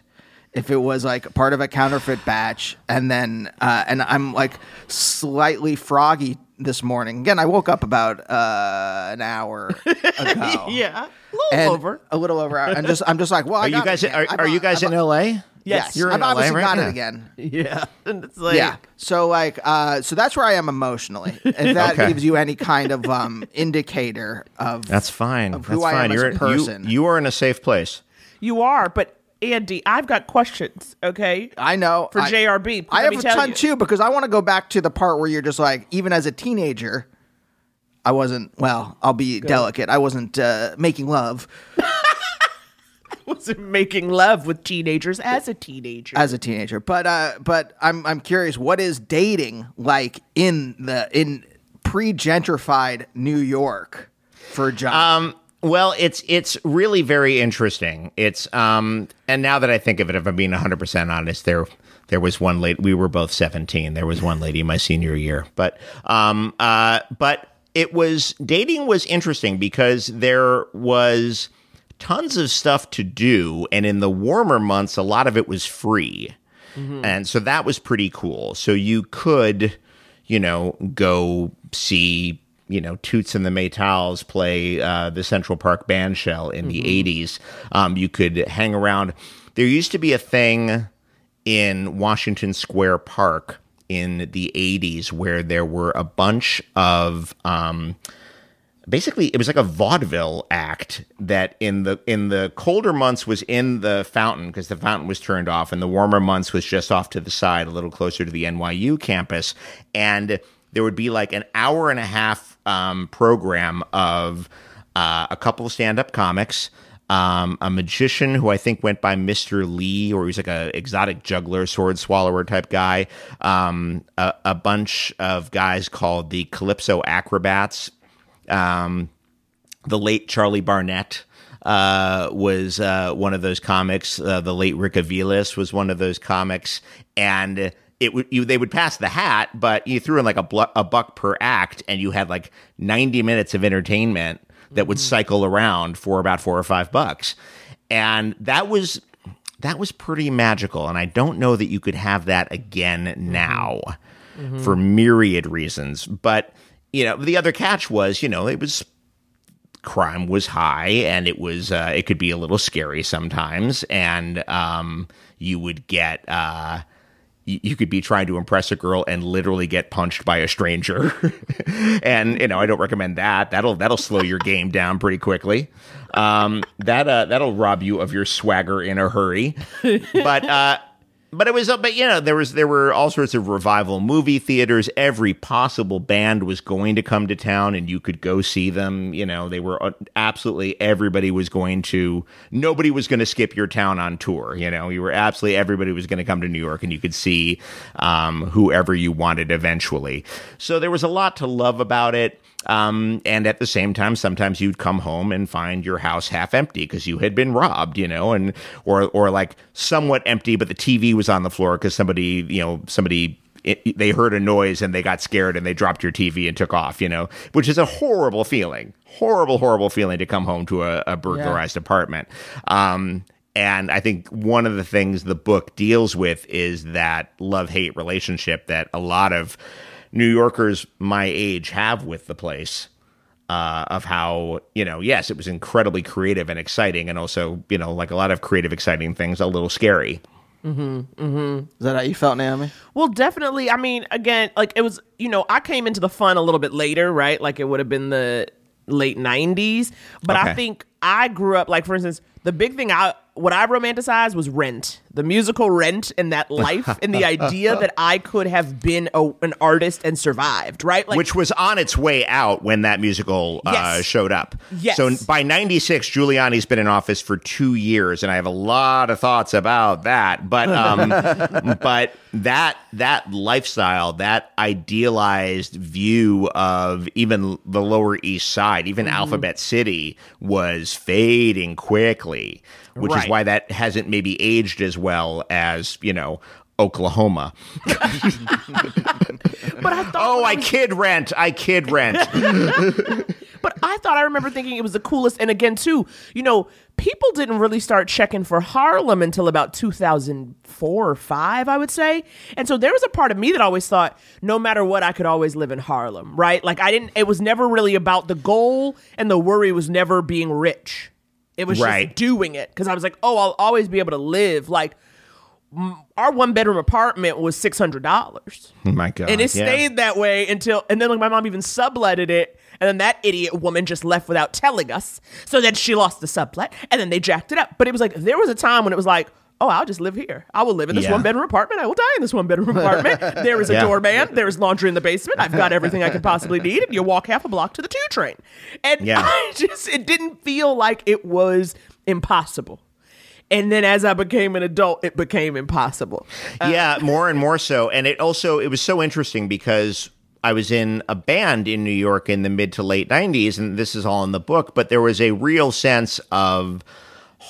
If it was like part of a counterfeit batch, and then uh, and I'm like slightly froggy this morning. Again, I woke up about uh, an hour ago. Yeah. A little and over. a little over. I'm just, I'm just like, well, I Are you guys are, are you guys in LA? Yes, Yes. You're I've LA, obviously right? got Yeah. it again. Yeah. And it's like, yeah. So like, uh, so that's where I am emotionally. If that Okay. gives you any kind of um indicator of That's fine. Of who That's I fine. am as You're a you- person. You, are in a safe place. You are, but Andy, I've got questions, okay? I know For I, JRB. I let have me a tell ton you. too because I want to go back to the part where you're just like, even as a teenager, I wasn't. Well, I'll be delicate. I wasn't uh, making love was making love with teenagers as a teenager. as a teenager. But uh, but I'm I'm curious, what is dating like in the in pre-gentrified New York for John? Um, well, it's it's really very interesting. It's um, and now that I think of it, if I'm being 100 percent honest, there there was one lady. We were both 17. There was one lady my senior year, but um, uh, but it was dating was interesting because there was tons of stuff to do, and in the warmer months, a lot of it was free. And so that was pretty cool. So you could, you know, go see, you know, Toots and the Maytals play uh, the Central Park Band Shell in the 80s. Um, you could hang around. There used to be a thing in Washington Square Park in the 80s where there were a bunch of um, basically it was like a vaudeville act that in the in the colder months was in the fountain because the fountain was turned off and the warmer months was just off to the side a little closer to the NYU campus and there would be like an hour and a half um, program of uh, a couple of stand-up comics um, a magician who I think went by Mr. Lee, or he was like a exotic juggler, sword swallower type guy. Um, a, a bunch of guys called the Calypso Acrobats. Um, the late Charlie Barnett uh, was uh, one of those comics. Uh, the late Rick Aviles was one of those comics, and it would you they would pass the hat, but you threw in like a, blu- a buck per act, and you had like ninety minutes of entertainment that would cycle around for about four or five bucks, and that was that was pretty magical. And I don't know that you could have that again now for myriad reasons, but you know the other catch was you know it was crime was high and it was uh, it could be a little scary sometimes. And um, you would get uh, you, could be trying to impress a girl and literally get punched by a stranger. And you know i don't recommend that. That'll that'll slow your game down pretty quickly. Um, that uh, that'll rob you of your swagger in a hurry. But uh, but it was uh, but you know there was there were all sorts of revival movie theaters. Every possible band was going to come to town and you could go see them. You know they were uh, absolutely everybody was going to nobody was going to skip your town on tour you know? You were absolutely everybody was going to come to new york and you could see um, whoever you wanted eventually. So there was a lot to love about it um, and at the same time, sometimes you'd come home and find your house half empty because you had been robbed, you know, and or or like somewhat empty, but the TV was on the floor because somebody, you know, somebody it, they heard a noise and they got scared and they dropped your TV and took off, you know, which is a horrible feeling, horrible, horrible feeling to come home to a, a burglarized apartment. Um, and I think one of the things the book deals with is that love hate relationship that a lot of New Yorkers my age have with the place. Uh, of how you know, yes, it was incredibly creative and exciting, and also you know, like a lot of creative, exciting things, a little scary. Mm-hmm, mm-hmm. Is that how you felt, Naomi? Well, definitely. I mean, again, like it was, you know, I came into the fun a little bit later, right? Like it would have been the late 90s. But I think I grew up, like, for instance, the big thing I, what I romanticized was Rent, the musical Rent, and that life, and the idea that I could have been a, an artist and survived, right? Like, which was on its way out when that musical uh, showed up. Yes. So by 96, Giuliani's been in office for two years, and I have a lot of thoughts about that. But um, but that that lifestyle, that idealized view of even the Lower East Side, even Mm-hmm. Alphabet City, was fading quickly, which is why that hasn't maybe aged as well as you know. Oklahoma. but I thought, Oh, I kid rent. I kid rent. But I thought I remember thinking it was the coolest. And again, too, you know, people didn't really start checking for Harlem until about 2004 or five, I would say. And so there was a part of me that always thought, no matter what, I could always live in Harlem, right? Like I didn't. It was never really about the goal, and the worry was never being rich. It was Right. just doing it because I was like, oh, I'll always be able to live like. m- Our one bedroom apartment was six hundred dollars. Oh my god! And it yeah. stayed that way until, and then like my mom even subletted it, and then that idiot woman just left without telling us. So then she lost the sublet, and then they jacked it up. But it was like there was a time when it was like, oh, I'll just live here. I will live in this Yeah. one bedroom apartment. I will die in this one bedroom apartment. there is a Yeah. doorman. There is laundry in the basement. I've got everything I could possibly need, and you walk half a block to the two train. And Yeah. I just it didn't feel like it was impossible. And then as I became an adult, it became impossible. Uh, yeah, more and more so. And it also it was so interesting because I was in a band in New York in the mid to late '90s, and this is all in the book. But there was a real sense of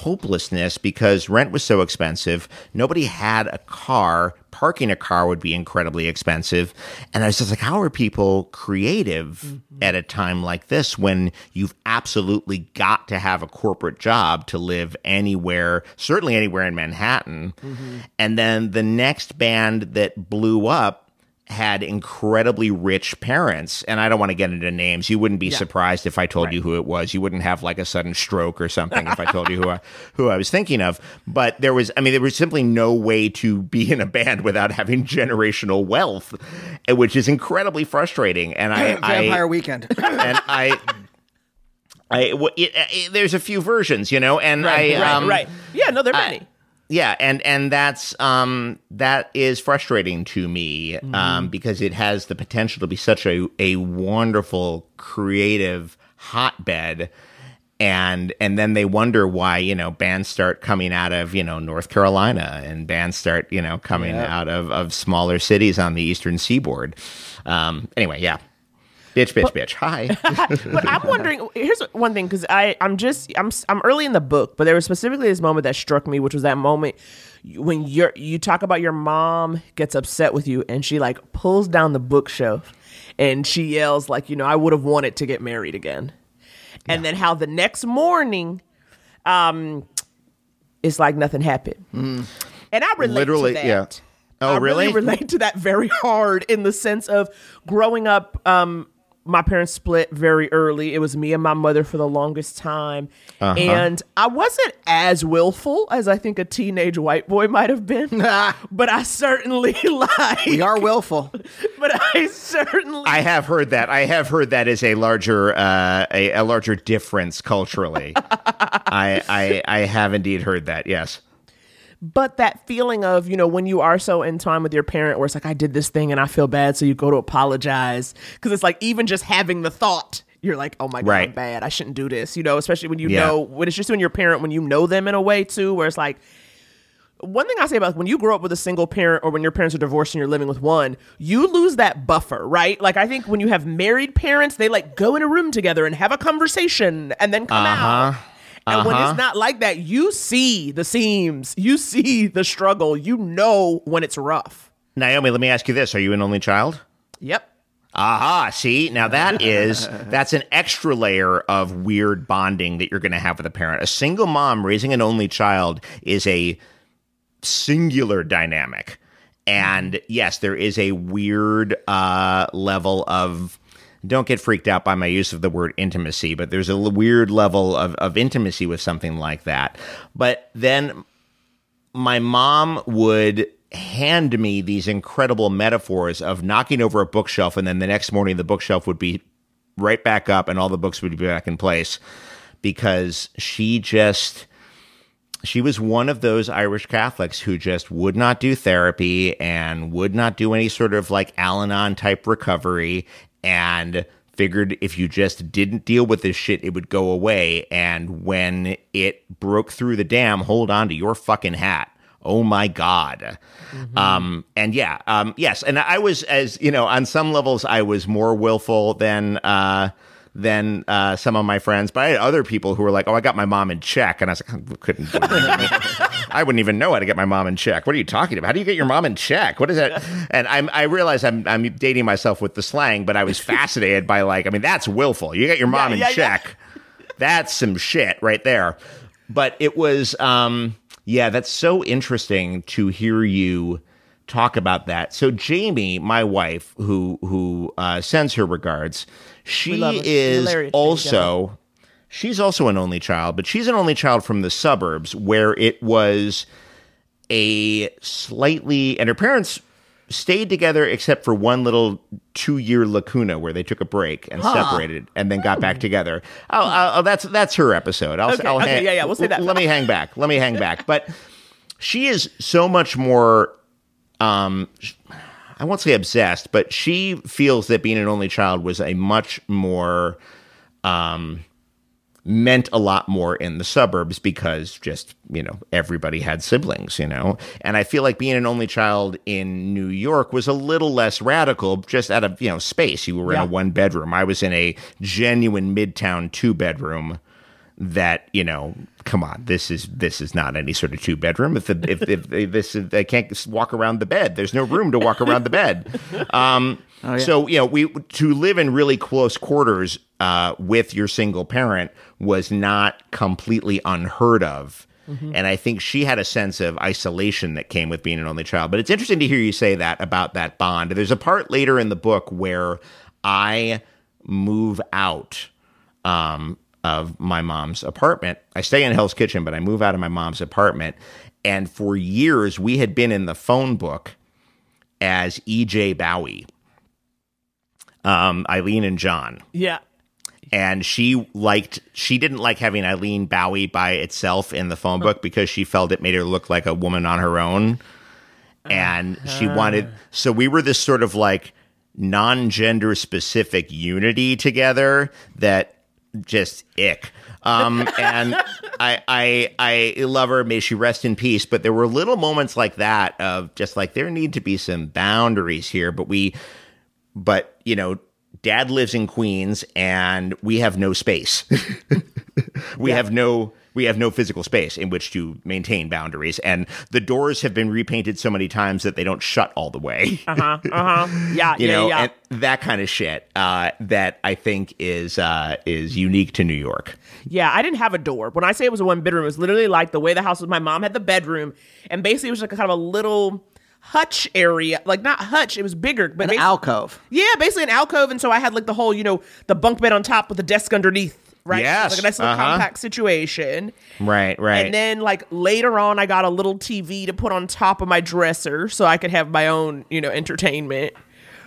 hopelessness because rent was so expensive. Nobody had a car. Parking a car would be incredibly expensive. And I was just like, how are people creative mm-hmm. at a time like this when you've absolutely got to have a corporate job to live anywhere, certainly anywhere in Manhattan? Mm-hmm. And then the next band that blew up had incredibly rich parents and i don't want to get into names you wouldn't be surprised if i told you who it was you wouldn't have like a sudden stroke or something if i told you who I, who I was thinking of but there was i mean there was simply no way to be in a band without having generational wealth eh, which is incredibly frustrating and i Vampire I, Weekend. and i I, w- it, it, there's a few versions, you know, and I, right, um, right. Yeah, no, there are many. Yeah and and that's um that is frustrating to me um because it has the potential to be such a a wonderful creative hotbed and and then they wonder why you know bands start coming out of you know North Carolina and bands start you know coming out of of smaller cities on the eastern seaboard. Um anyway yeah bitch bitch bitch hi but I'm wondering. Here's one thing, because I I'm just I'm I'm early in the book, but there was specifically this moment that struck me, which was that moment when you're you talk about your mom gets upset with you, and she like pulls down the bookshelf, and she yells like, you know, I would have wanted to get married again, and then how the next morning, um, it's like nothing happened, and I relate Literally, to that. yeah. Oh, I really? really? relate to that very hard in the sense of growing up. Um, my parents split very early. It was me and my mother for the longest time, Uh-huh. and I wasn't as willful as I think a teenage white boy might have been. but I certainly like. we are willful. But I certainly. I have heard that. I have heard that is a larger uh, a, a larger difference culturally. I, I I have indeed heard that. Yes. But that feeling of you know when you are so in time with your parent where it's like i did this thing and i feel bad so you go to apologize because it's like even just having the thought you're like oh my god i'm bad i shouldn't do this you know especially when you Yeah. know when it's just when your parent when you know them in a way too where it's like one thing I say about when you grow up with a single parent or when your parents are divorced and you're living with one, you lose that buffer, right? Like I think when you have married parents, they like go in a room together and have a conversation and then come uh-huh. out. And when Uh-huh. it's not like that, you see the seams, you see the struggle, you know when it's rough. Naomi, let me ask you this: Are you an only child? Yep. Aha, see, now that is that's an extra layer of weird bonding that you're going to have with a parent. A single mom raising an only child is a singular dynamic. And yes, there is a weird uh, level of don't get freaked out by my use of the word intimacy, but there's a weird level of, of intimacy with something like that. But then my mom would hand me these incredible metaphors of knocking over a bookshelf and then the next morning the bookshelf would be right back up and all the books would be back in place because she just she was one of those Irish Catholics who just would not do therapy and would not do any sort of like Al Anon type recovery and figured if you just didn't deal with this shit, it would go away. And when it broke through the dam, hold on to your fucking hat. Oh my God. Um, and yeah, um, yes. And I was, as you know, on some levels, I was more willful than, uh, than uh, some of my friends, but I had other people who were like, "Oh, I got my mom in check," and I was like, I "Couldn't, do that. I wouldn't even know how to get my mom in check. What are you talking about? How do you get your mom in check? What is that?" And I'm, I realize I'm, I'm dating myself with the slang, but I was fascinated by like, I mean, that's willful. You get your mom Yeah, in yeah, yeah. check. That's some shit right there. But it was, um, yeah, that's so interesting to hear you talk about that. So Jamie, my wife, who who uh, sends her regards, she love her. She's is also she's also an only child, but she's an only child from the suburbs where it was a slightly and her parents stayed together except for one little two year lacuna where they took a break and separated and then got back together. Oh, oh, that's that's her episode. I'll, Okay, I'll okay, hang- yeah, yeah, we'll say that. Let me hang back. Let me hang back. But she is so much more. Um, I won't say obsessed, but she feels that being an only child was a much more um, meant a lot more in the suburbs because just you know everybody had siblings you know? And i feel like being an only child in new york was a little less radical just out of you know space. You were in a one bedroom. I was in a genuine midtown two bedroom that you know come on this is this is not any sort of two bedroom. If, the, if, if, if this is, they can't walk around the bed. There's no room to walk around the bed. Um, so you know we to live in really close quarters uh, with your single parent was not completely unheard of and I think she had a sense of isolation that came with being an only child. But it's interesting to hear you say that about that bond. There's a part later in the book where I move out um, of my mom's apartment. I stay in Hell's Kitchen, but I move out of my mom's apartment. And for years, we had been in the phone book as EJ Bowie, um, Eileen and John Yeah. and she liked she didn't like having Eileen Bowie by itself in the phone book because she felt it made her look like a woman on her own. And she wanted so we were this sort of like non-gender specific unity together that just ick. Um and I I I love her, may she rest in peace, but there were little moments like that of just like there need to be some boundaries here, but we but you know dad lives in queens and we have no space we have no we have no physical space in which to maintain boundaries and the doors have been repainted so many times that they don't shut all the way Uh-huh. Uh-huh. Yeah. you yeah. know yeah. and that kind of shit uh, that i think is uh, is unique to new york Yeah, I didn't have a door. When I say it was a one bedroom, it was literally like the way the house was. My mom had the bedroom, and basically it was like a kind of a little hutch area, like not hutch. It was bigger, but An alcove. Yeah, basically an alcove, and so I had like the whole, you know, the bunk bed on top with the desk underneath. Right, Yes, like a nice little uh-huh. compact situation. right right And then like later on, I got a little TV to put on top of my dresser so I could have my own, you know, entertainment.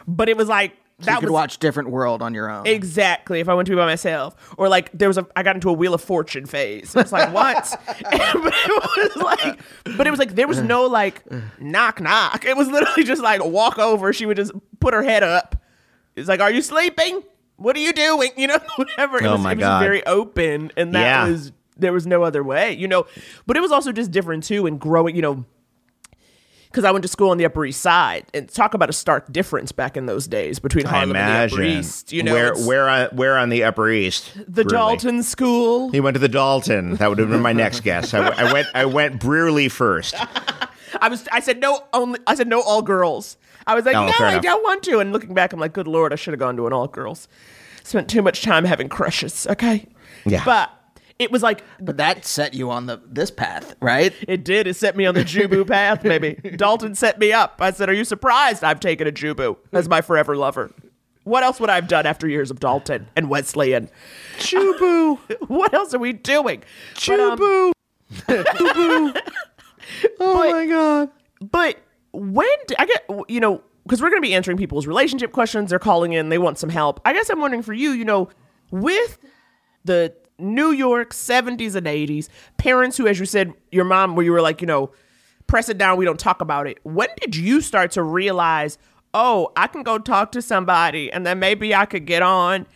But it was like So that you could was watch Different World on your own. Exactly. If I went to be by myself, or like there was a, I got into a Wheel of Fortune phase. It's like what? but it was like, but it was like there was no like knock knock. It was literally just like walk over. She would just put her head up. It's like, are you sleeping? What are you doing? You know, whatever. It Oh was, my it was God. very open, and that Yeah. was there was no other way. You know, but it was also just different too. And growing, you know because I went to school on the Upper East Side, and talk about a stark difference back in those days between I Harlem and the. Upper East. You know, where where on, where on the Upper East? the Really? Dalton School. He went to the Dalton. That would have been my next guess. I went. I went Brearley first. I was. I said no. Only. I said no. All girls. I was like, Oh, no, I enough. don't want to. And looking back, I'm like, good lord, I should have gone to an all girls. Spent too much time having crushes. Okay. Yeah. But it was like But that set you on the this path, right? it did. It set me on the Jubu path. Maybe Dalton set me up. I said, "Are you surprised I've taken a Jubu as my forever lover?" What else would I have done after years of Dalton and Wesleyan? Jubu. what else are we doing? But, um, Jubu. oh my god. But when I get, you know, because we're going to be answering people's relationship questions, they're calling in, they want some help. I guess I'm wondering for you, you know, with the New York 70s and 80s, parents who, as you said, your mom, where you were like, you know, press it down, we don't talk about it. When did you start to realize, oh, I can go talk to somebody and then maybe I could get on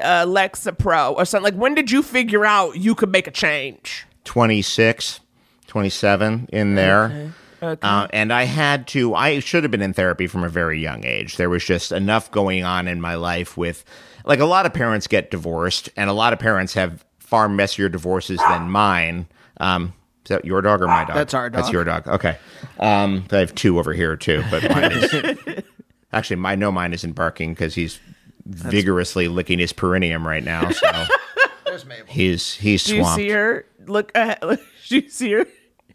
uh, Lexapro or something? Like, when did you figure out you could make a change? 26, 27 in there. Uh, and I had to, I should have been in therapy from a very young age. There was just enough going on in my life with, like, a lot of parents get divorced, and a lot of parents have far messier divorces than mine. Um, is that your dog or my dog? That's our dog. That's your dog. Okay. Um, I have two over here, too, but mine is. Actually, my no, mine isn't barking because he's vigorously licking his perineum right now. So There's Mabel. he's he's Do you see her? Look, uh, do you see her?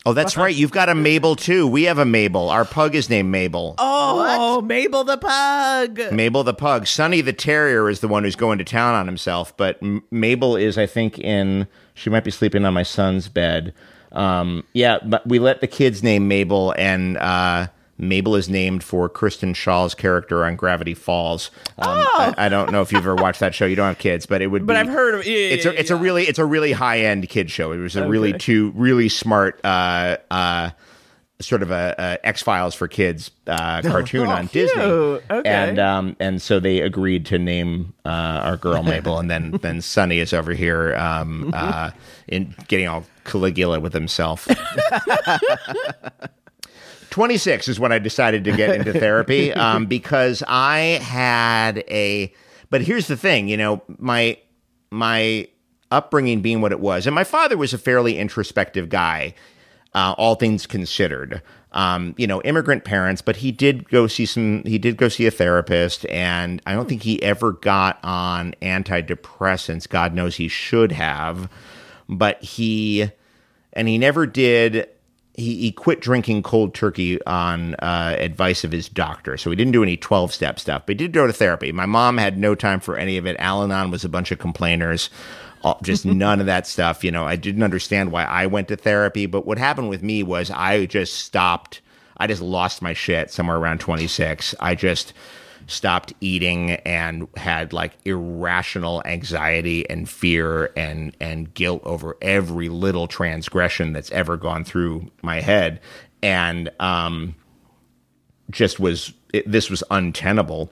Oh, that's right. You've got a Mabel too. We have a Mabel. Our pug is named Mabel. Oh, Mabel the pug. Mabel the pug. Sonny the terrier is the one who's going to town on himself, but M- Mabel is, I think, in. She might be sleeping on my son's bed. Um, yeah, but we let the kids name Mabel, and uh, Mabel is named for Kristen Schaal's character on Gravity Falls. Um, I, I don't know if you've ever watched that show. You don't have kids, but it would. Oh! But be, I've heard of- yeah, it's yeah, a it's a really it's a really high end kid show. It was a really two really smart. Uh, uh, Sort of a, a X Files for kids uh, cartoon on Disney, Oh. Okay. and um, and so they agreed to name uh, our girl Mabel, and then then Sonny is over here um, uh, in getting all Caligula with himself. Twenty six is when I decided to get into therapy um, because I had a. But here's the thing, you know, my my upbringing being what it was, and my father was a fairly introspective guy, uh, all things considered. Um, you know, immigrant parents, but he did go see some. He did go see a therapist, and I don't think he ever got on antidepressants. God knows he should have, but he and he never did. He, he quit drinking cold turkey on uh, advice of his doctor. So he didn't do any 12 step stuff, but he did go to therapy. My mom had no time for any of it. Al Anon was a bunch of complainers, all- just none of that stuff. You know, I didn't understand why I went to therapy, but what happened with me was I just stopped. I just lost my shit somewhere around 26. I just stopped eating and had like irrational anxiety and fear and and guilt over every little transgression that's ever gone through my head and um just was it, this was untenable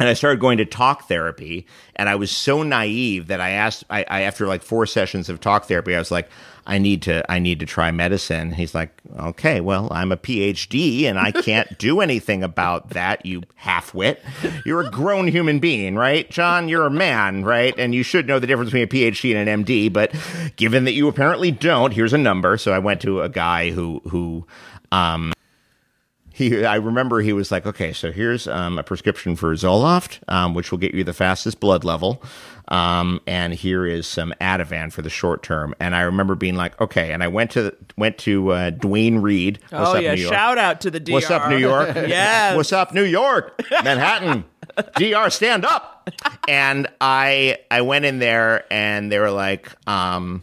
and I started going to talk therapy, and I was so naive that I asked. I, I after like four sessions of talk therapy, I was like, "I need to, I need to try medicine." He's like, "Okay, well, I'm a PhD, and I can't do anything about that. You halfwit. You're a grown human being, right, John? You're a man, right? And you should know the difference between a PhD and an MD. But given that you apparently don't, here's a number. So I went to a guy who who um he I remember he was like, okay, so here's um, a prescription for Zoloft, um, which will get you the fastest blood level, um, and here is some Ativan for the short term. And I remember being like, okay, and I went to went to uh, Duane Reade. What's oh up, yeah, New York? shout out to the DR. What's up, New York? yeah, What's up, New York? Manhattan. DR, stand up. And I I went in there and they were like, um,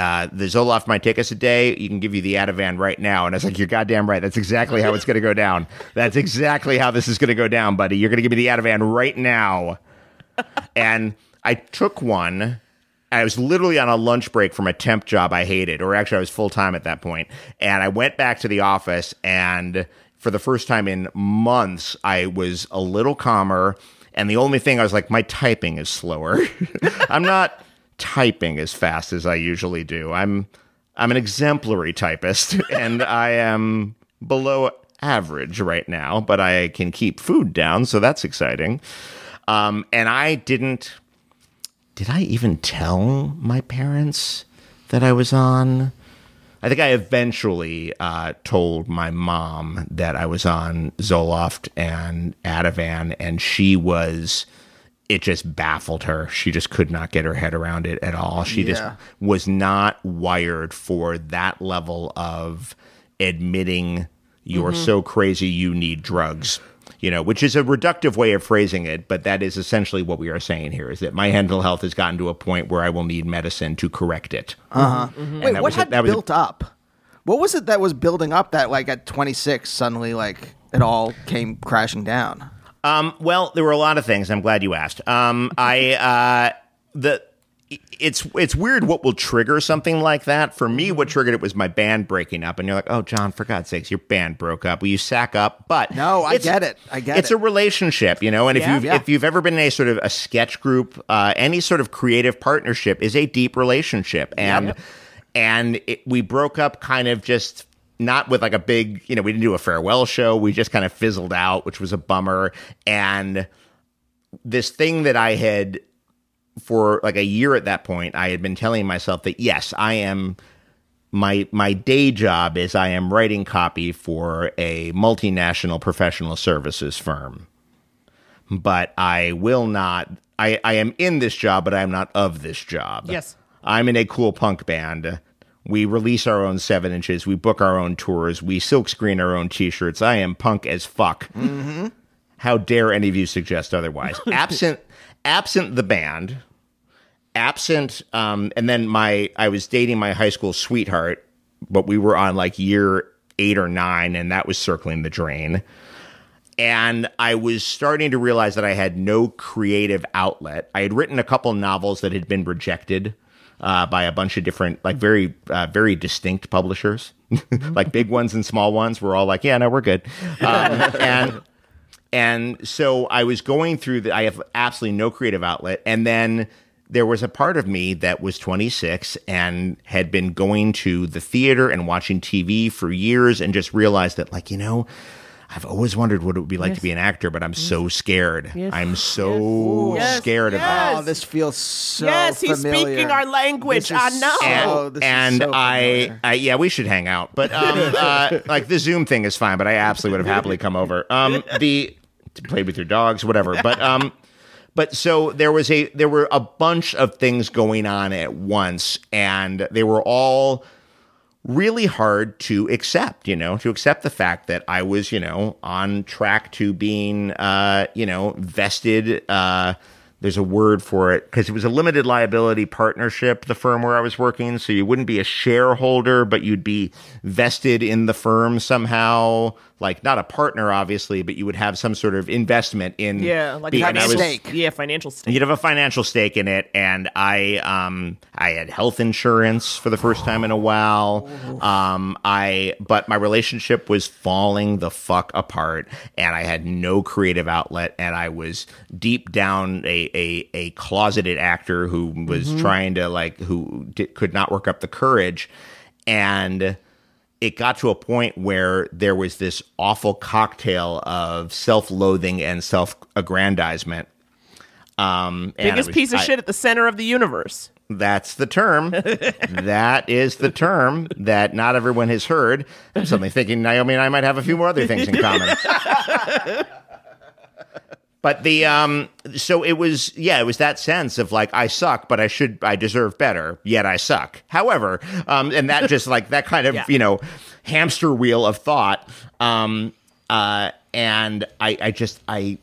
uh, the Zoloft might take us a day. You can give you the Ativan right now. And I was like, you're goddamn right. That's exactly how it's going to go down. That's exactly how this is going to go down, buddy. You're going to give me the Ativan right now. and I took one. I was literally on a lunch break from a temp job I hated, or actually, I was full time at that point. And I went back to the office, and for the first time in months, I was a little calmer. And the only thing I was like, my typing is slower. I'm not typing as fast as I usually do. I'm I'm an exemplary typist, and I am below average right now, but I can keep food down, so that's exciting. Um, and I didn't. Did I even tell my parents that I was on? I think I eventually uh, told my mom that I was on Zoloft and Ativan, and she was. It just baffled her. She just could not get her head around it at all. She just was not wired for that level of admitting you're Mm-hmm. so crazy you need drugs. You know, which is a reductive way of phrasing it, but that is essentially what we are saying here is that my mental health has gotten to a point where I will need medicine to correct it. Uh-huh. And Wait, that what was a- had that was a- built up? What was it that was building up that like at 26 suddenly like it all came crashing down? Um, well, there were a lot of things. I'm glad you asked. Um, I uh, the it's it's weird what will trigger something like that. For me, what triggered it was my band breaking up, and you're like, "Oh, John, for God's sakes, your band broke up. Will you sack up?" But No, I get it. I get it. it's it. a relationship, you know. And if Yeah. you've Yeah. if you've ever been in a sort of a sketch group, uh, any sort of creative partnership is a deep relationship, and and it, we broke up kind of just not with like a big, you know, we didn't do a farewell show. We just kind of fizzled out, which was a bummer. And this thing that I had for like a year at that point, I had been telling myself that yes, I am my my day job is I am writing copy for a multinational professional services firm. But I will not I, I am in this job, but I am not of this job. Yes. I'm in a cool punk band. We release our own seven inches. We book our own tours. We silkscreen our own t-shirts. I am punk as fuck. How dare any of you suggest otherwise? absent, absent the band, absent, um, and then my I was dating my high school sweetheart, but we were on like year eight or nine, and that was circling the drain. And I was starting to realize that I had no creative outlet. I had written a couple novels that had been rejected uh, by a bunch of different, like very, uh, very distinct publishers, like big ones and small ones. We're all like, "Yeah, no, we're good." Um, and and so I was going through the, I have absolutely no creative outlet. And then there was a part of me that was 26 and had been going to the theater and watching TV for years and just realized that, like, you know, I've always wondered what it would be like to be an actor, but I'm so scared. Yes. I'm so Yes. scared of Yes. that. Oh, this feels so yes, he's familiar. speaking our language. This is I know. and, Oh, this is and so I. I, yeah, we should hang out. But um, uh, like the Zoom thing is fine. But I absolutely would have happily come over. Um, the to play with your dogs, whatever. But um, but so there was a there were a bunch of things going on at once, and they were all really hard to accept, you know, to accept the fact that I was, you know, on track to being, uh, you know, vested. Uh, there's a word for it because it was a limited liability partnership, the firm where I was working. So you wouldn't be a shareholder, but you'd be vested in the firm somehow. Like not a partner, obviously, but you would have some sort of investment in. yeah, like being- I financial was- Yeah, financial stake. You'd have a financial stake in it, and I um I had health insurance for the first time in a while. Um I but my relationship was falling the fuck apart, and I had no creative outlet, and I was deep down a a, a closeted actor who was trying to like who could not work up the courage, and it got to a point where there was this awful cocktail of self-loathing and self-aggrandizement. Um, and Biggest was- piece of I- shit at the center of the universe. That's the term. that is the term that not everyone has heard. I'm suddenly thinking Naomi and I might have a few more other things in common. but the um so it was yeah, it was that sense of like I suck, but I should I deserve better, yet I suck. However, um and that just like that kind of, Yeah. you know, hamster wheel of thought. Um uh and I I just I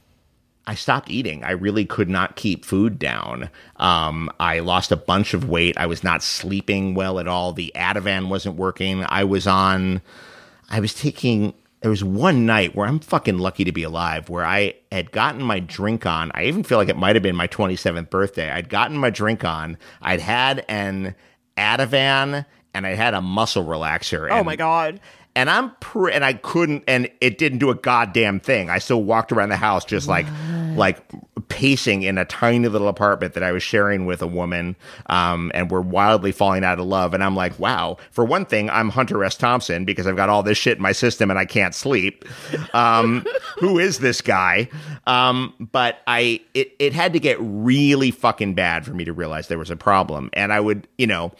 I stopped eating. I really could not keep food down. Um, I lost a bunch of weight. I was not sleeping well at all. The Ativan wasn't working. I was on, I was taking, there was one night where I'm fucking lucky to be alive where I had gotten my drink on. I even feel like it might have been my 27th birthday. I'd gotten my drink on. I'd had an Ativan and I had a muscle relaxer. Oh my god. And I'm pre- and I couldn't and it didn't do a goddamn thing. I still walked around the house just like like pacing in a tiny little apartment that I was sharing with a woman um and we're wildly falling out of love and I'm like, "Wow, for one thing, I'm Hunter S. Thompson because I've got all this shit in my system and I can't sleep." Um who is this guy? Um but I it it had to get really fucking bad for me to realize there was a problem and I would, you know,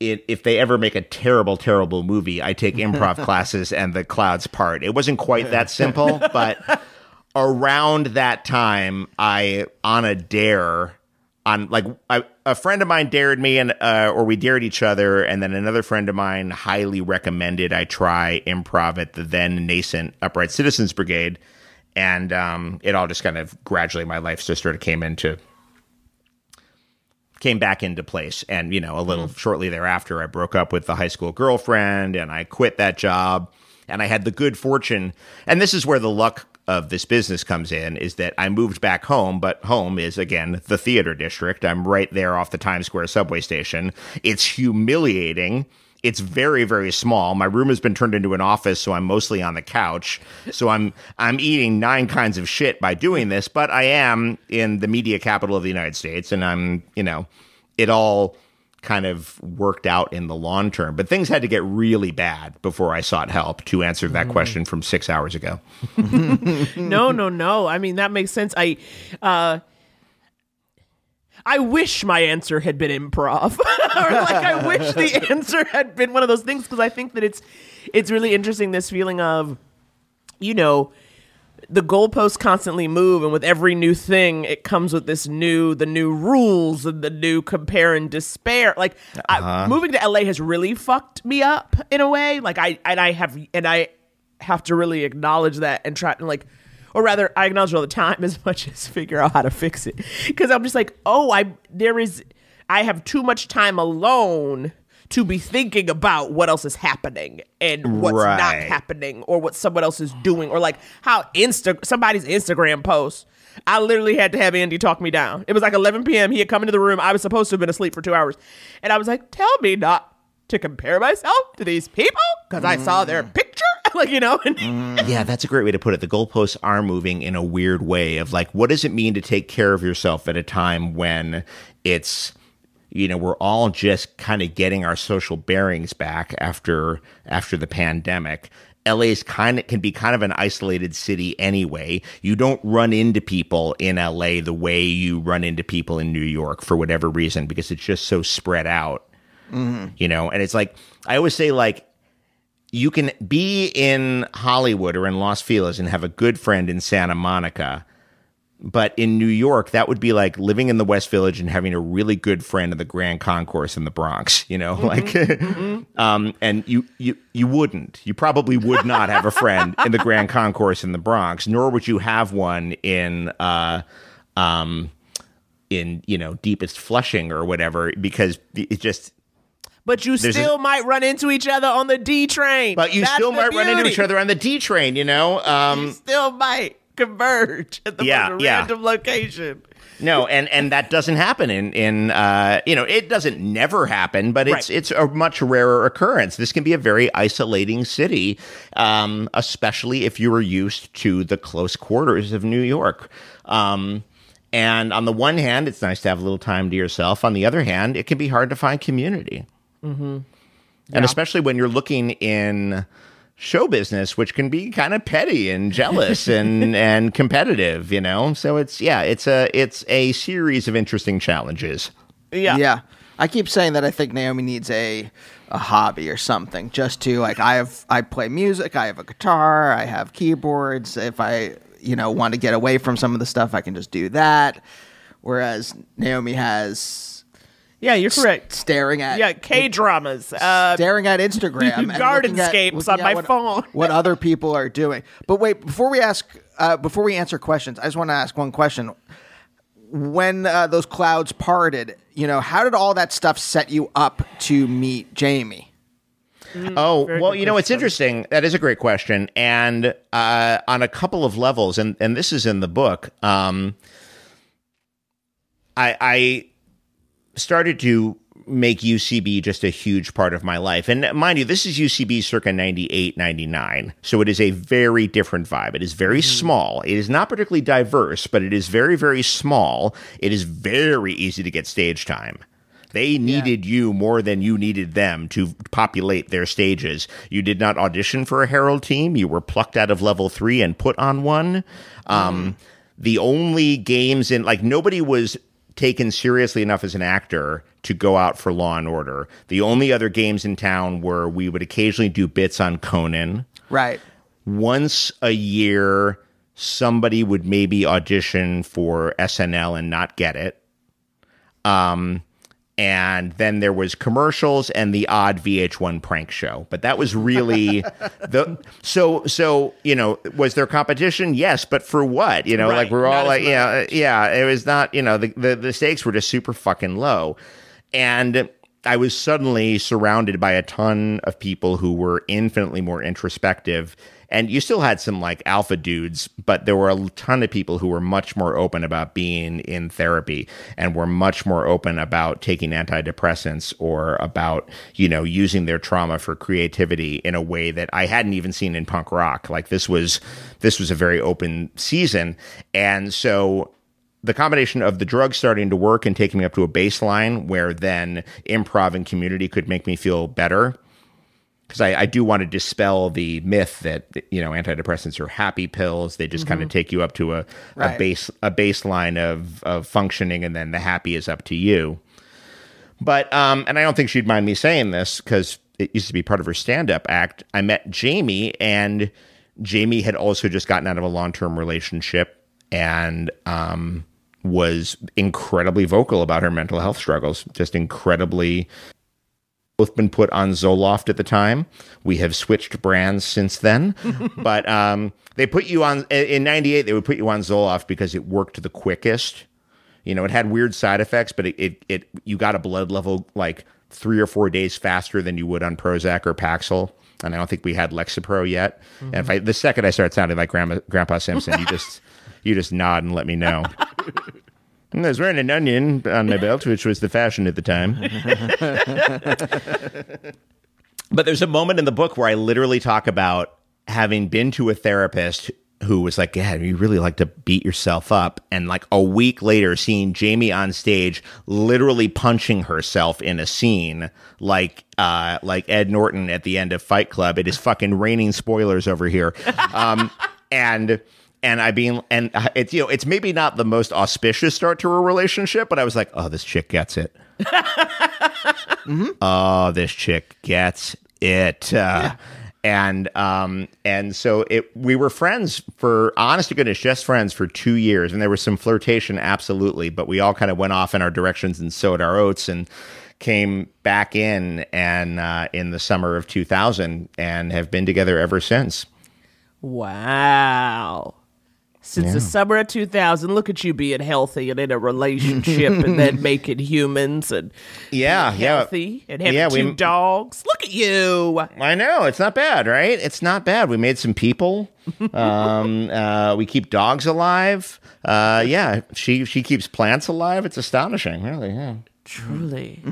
it, if they ever make a terrible, terrible movie, I take improv classes and the clouds part. It wasn't quite that simple, but around that time, I on a dare on like I, a friend of mine dared me and uh, or we dared each other, and then another friend of mine highly recommended I try improv at the then nascent Upright Citizens Brigade, and um, it all just kind of gradually my life just sort of came into came back into place. And, you know, a little mm-hmm. shortly thereafter, I broke up with the high school girlfriend and I quit that job. And I had the good fortune, and this is where the luck of this business comes in, is that I moved back home, but home is again the theater district. I'm right there off the Times Square subway station. It's humiliating. It's very, very small. My room has been turned into an office, so I'm mostly on the couch. So I'm I'm eating nine kinds of shit by doing this, but I am in the media capital of the United States, and I'm, you know, it all kind of worked out in the long term. But things had to get really bad before I sought help to answer that question from six hours ago. no, no, no. I mean that makes sense. I uh I wish my answer had been improv. or like I wish the answer had been one of those things because I think that it's it's really interesting this feeling of you know the goalposts constantly move and with every new thing it comes with this new the new rules and the new compare and despair. Like I, uh-huh. moving to la has really fucked me up in a way. Like i and i have and i have to really acknowledge that and try and like or rather i acknowledge it all the time as much as figure out how to fix it because i'm just like oh i there is i have too much time alone to be thinking about what else is happening and what's not happening or what someone else is doing or like how insta somebody's instagram post I literally had to have Andy talk me down. It was like 11 p.m. He had come into the room. I was supposed to have been asleep for two hours. And I was like, tell me not to compare myself to these people because I saw their mm. picture. like, you know? And mm. yeah, that's a great way to put it. The goalposts are moving in a weird way of like, what does it mean to take care of yourself at a time when it's, you know, we're all just kind of getting our social bearings back after after the pandemic, LA's kind of can be kind of an isolated city anyway. You don't run into people in LA the way you run into people in New York for whatever reason because it's just so spread out. Mm-hmm. You know, and it's like I always say like you can be in Hollywood or in Los Feliz and have a good friend in Santa Monica. But in New York, that would be like living in the West Village and having a really good friend in the Grand Concourse in the Bronx, you know, like, um, and you, you, you wouldn't, you probably would not have a friend in the Grand Concourse in the Bronx, nor would you have one in, uh, um, in, you know, deepest Flushing or whatever, because it just, But you There's a- still might run into each other on the D train. but you That's still might run into each other on the D train, you know? Um, You still might converge at the Yeah, most yeah. random location. No, and and that doesn't happen in in uh, you know it doesn't never happen, but it's Right. it's a much rarer occurrence. This can be a very isolating city, um, especially if you are used to the close quarters of New York. Um, and on the one hand, it's nice to have a little time to yourself. On the other hand, it can be hard to find community, mm-hmm. and especially when you're looking in show business, which can be kind of petty and jealous and and competitive, you know. So it's yeah, it's a it's a series of interesting challenges. Yeah. Yeah. I keep saying that I think Naomi needs a a hobby or something just to like I have I play music, I have a guitar, I have keyboards. If I, you know, want to get away from some of the stuff, I can just do that. Whereas Naomi has Yeah, you're correct. staring at Yeah, K dramas. Uh, staring at Instagram and Gardenscapes looking at- on my what, phone. what other people are doing. But wait, before we ask, uh, before we answer questions, I just want to ask one question. When uh, those clouds parted, you know, how did all that stuff set you up to meet Jamie? Oh, well, you know, it's interesting. That is a great question. And uh, on a couple of levels, and, and this is in the book, um, I, I started to make UCB just a huge part of my life. And mind you, this is UCB circa 98, 99. So it is a very different vibe. It is very small. It is not particularly diverse, but it is very, very small. It is very easy to get stage time. They needed you more than you needed them to populate their stages. You did not audition for a Harold team. You were plucked out of level three and put on one. Um, the only games in, like, nobody was taken seriously enough as an actor to go out for Law and Order. The only other games in town were we would occasionally do bits on Conan Right. once a year somebody would maybe audition for SNL and not get it. Um and then there was commercials and the odd VH1 prank show. But that was really the so so, you know, was there competition? Yes, but for what? You know, Right, like we're all like, yeah, uh, yeah, it was not, you know, the, the the stakes were just super fucking low. And I was suddenly surrounded by a ton of people who were infinitely more introspective. And you still had some like alpha dudes, but there were a ton of people who were much more open about being in therapy and were much more open about taking antidepressants or about, you know, using their trauma for creativity in a way that I hadn't even seen in punk rock. Like this was this was a very open season. And so the combination of the drugs starting to work and taking me up to a baseline where then improv and community could make me feel better because I, I do want to dispel the myth that you know antidepressants are happy pills. They just kind of take you up to a, a base a baseline of of functioning and then the happy is up to you. But um and i don't think she'd mind me saying this because it used to be part of her stand-up act. I met jamie and jamie had also just gotten out of a long-term relationship and um was incredibly vocal about her mental health struggles just incredibly both been put on Zoloft at the time. We have switched brands since then, but um, they put you on in '98. They would put you on Zoloft because it worked the quickest. You know, it had weird side effects, but it it, it you got a blood level like three or four days faster than you would on Prozac or Paxil. And I don't think we had Lexapro yet. And if I the second I start sounding like Grandma, Grandpa Simpson, you just you just nod and let me know. I was wearing an onion on my belt, which was the fashion at the time. but there's a moment in the book where I literally talk about having been to a therapist who was like, "Yeah, you really like to beat yourself up," and like a week later, seeing Jamie on stage literally punching herself in a scene, like uh, like Ed Norton at the end of Fight Club. It is fucking raining spoilers over here, um, and and I mean, and uh, it's you know, it's maybe not the most auspicious start to a relationship, but I was like, oh, this chick gets it. Oh, this chick gets it. Uh, And um and so it we were friends for honest to goodness just friends for two years and there was some flirtation absolutely but we all kind of went off in our directions and sowed our oats and came back in and uh, in the summer of 2000 and have been together ever since. Wow. Since the summer of 2000, look at you being healthy and in a relationship and then making humans and Yeah, being yeah. healthy and having Yeah, we- two dogs. Look at you. I know it's not bad, right? It's not bad. We made some people. um, uh, we keep dogs alive. Uh, yeah, she she keeps plants alive. It's astonishing, really. Yeah. Truly.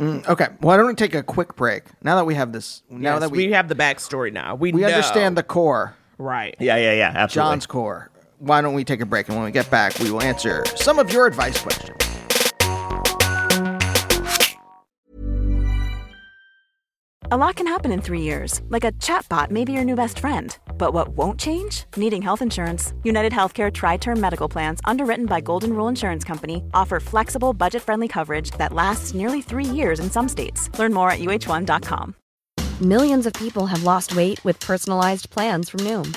Okay, Well, why don't we take a quick break now that we have this? Now Yes, that we, we have the backstory now. We, we know. understand the core, Right. Yeah, yeah, yeah. Absolutely. John's core. Why don't we take a break and when we get back, we will answer some of your advice questions. A lot can happen in three years, like a chatbot may be your new best friend. But what won't change? Needing health insurance. United Healthcare Tri Term Medical Plans, underwritten by Golden Rule Insurance Company, offer flexible, budget friendly coverage that lasts nearly three years in some states. Learn more at uhone.com. Millions of people have lost weight with personalized plans from Noom,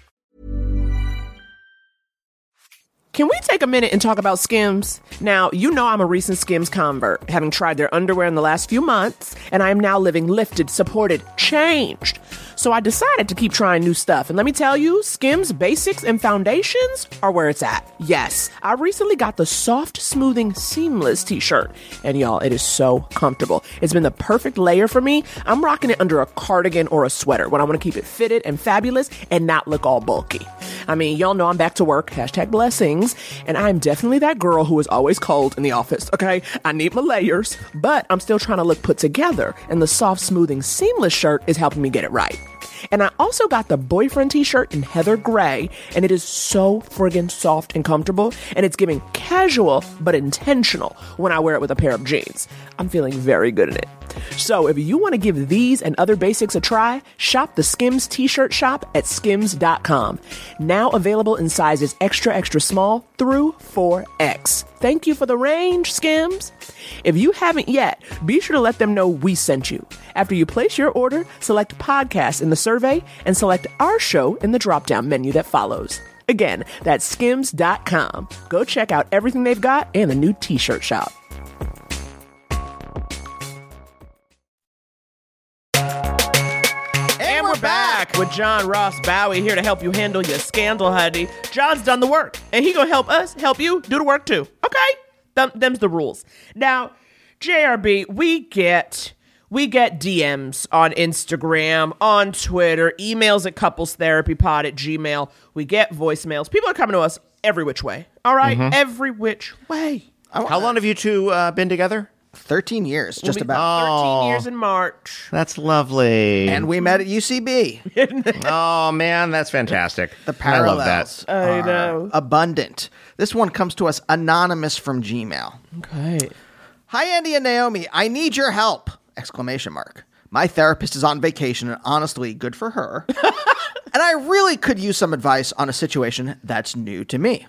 Can we take a minute and talk about Skims? Now, you know I'm a recent Skims convert, having tried their underwear in the last few months, and I am now living lifted, supported, changed. So I decided to keep trying new stuff. And let me tell you, Skims basics and foundations are where it's at. Yes, I recently got the soft, smoothing, seamless t shirt. And y'all, it is so comfortable. It's been the perfect layer for me. I'm rocking it under a cardigan or a sweater when I want to keep it fitted and fabulous and not look all bulky. I mean, y'all know I'm back to work, hashtag blessings, and I'm definitely that girl who is always cold in the office, okay? I need my layers, but I'm still trying to look put together, and the soft, smoothing, seamless shirt is helping me get it right. And I also got the boyfriend t shirt in heather gray, and it is so friggin' soft and comfortable, and it's giving casual but intentional when I wear it with a pair of jeans. I'm feeling very good in it. So if you want to give these and other basics a try, shop the Skims t shirt shop at skims.com. Now available in sizes extra, extra small through 4X. Thank you for the range, Skims. If you haven't yet, be sure to let them know we sent you. After you place your order, select podcast in the survey and select our show in the drop down menu that follows. Again, that's skims.com. Go check out everything they've got and the new t shirt shop. Back with John Ross Bowie here to help you handle your scandal, honey. John's done the work, and he gonna help us help you do the work too. Okay, Them, them's the rules. Now, JRB, we get we get DMs on Instagram, on Twitter, emails at couplestherapypod at Gmail. We get voicemails. People are coming to us every which way. All right? Mhm. every which way. How long have you two uh, been together? 13 years, just We'll be about. 13 years in March. That's lovely. And we met at UCB. oh man, that's fantastic. The I love parallels that. I are know. abundant. This one comes to us anonymous from Gmail. Okay. Hi, Andy and Naomi. I need your help! Exclamation mark. My therapist is on vacation, and honestly, good for her. and I really could use some advice on a situation that's new to me.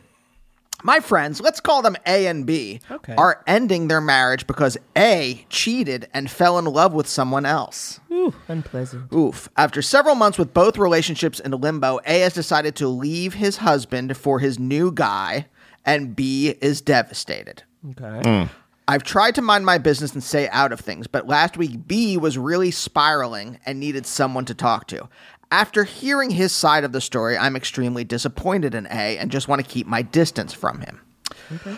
My friends, let's call them A and B, Okay. are ending their marriage because A cheated and fell in love with someone else. Ooh, unpleasant. Oof. After several months with both relationships in limbo, A has decided to leave his husband for his new guy, and B is devastated. Okay. Mm. I've tried to mind my business and stay out of things, but last week B was really spiraling and needed someone to talk to. After hearing his side of the story, I'm extremely disappointed in A and just want to keep my distance from him.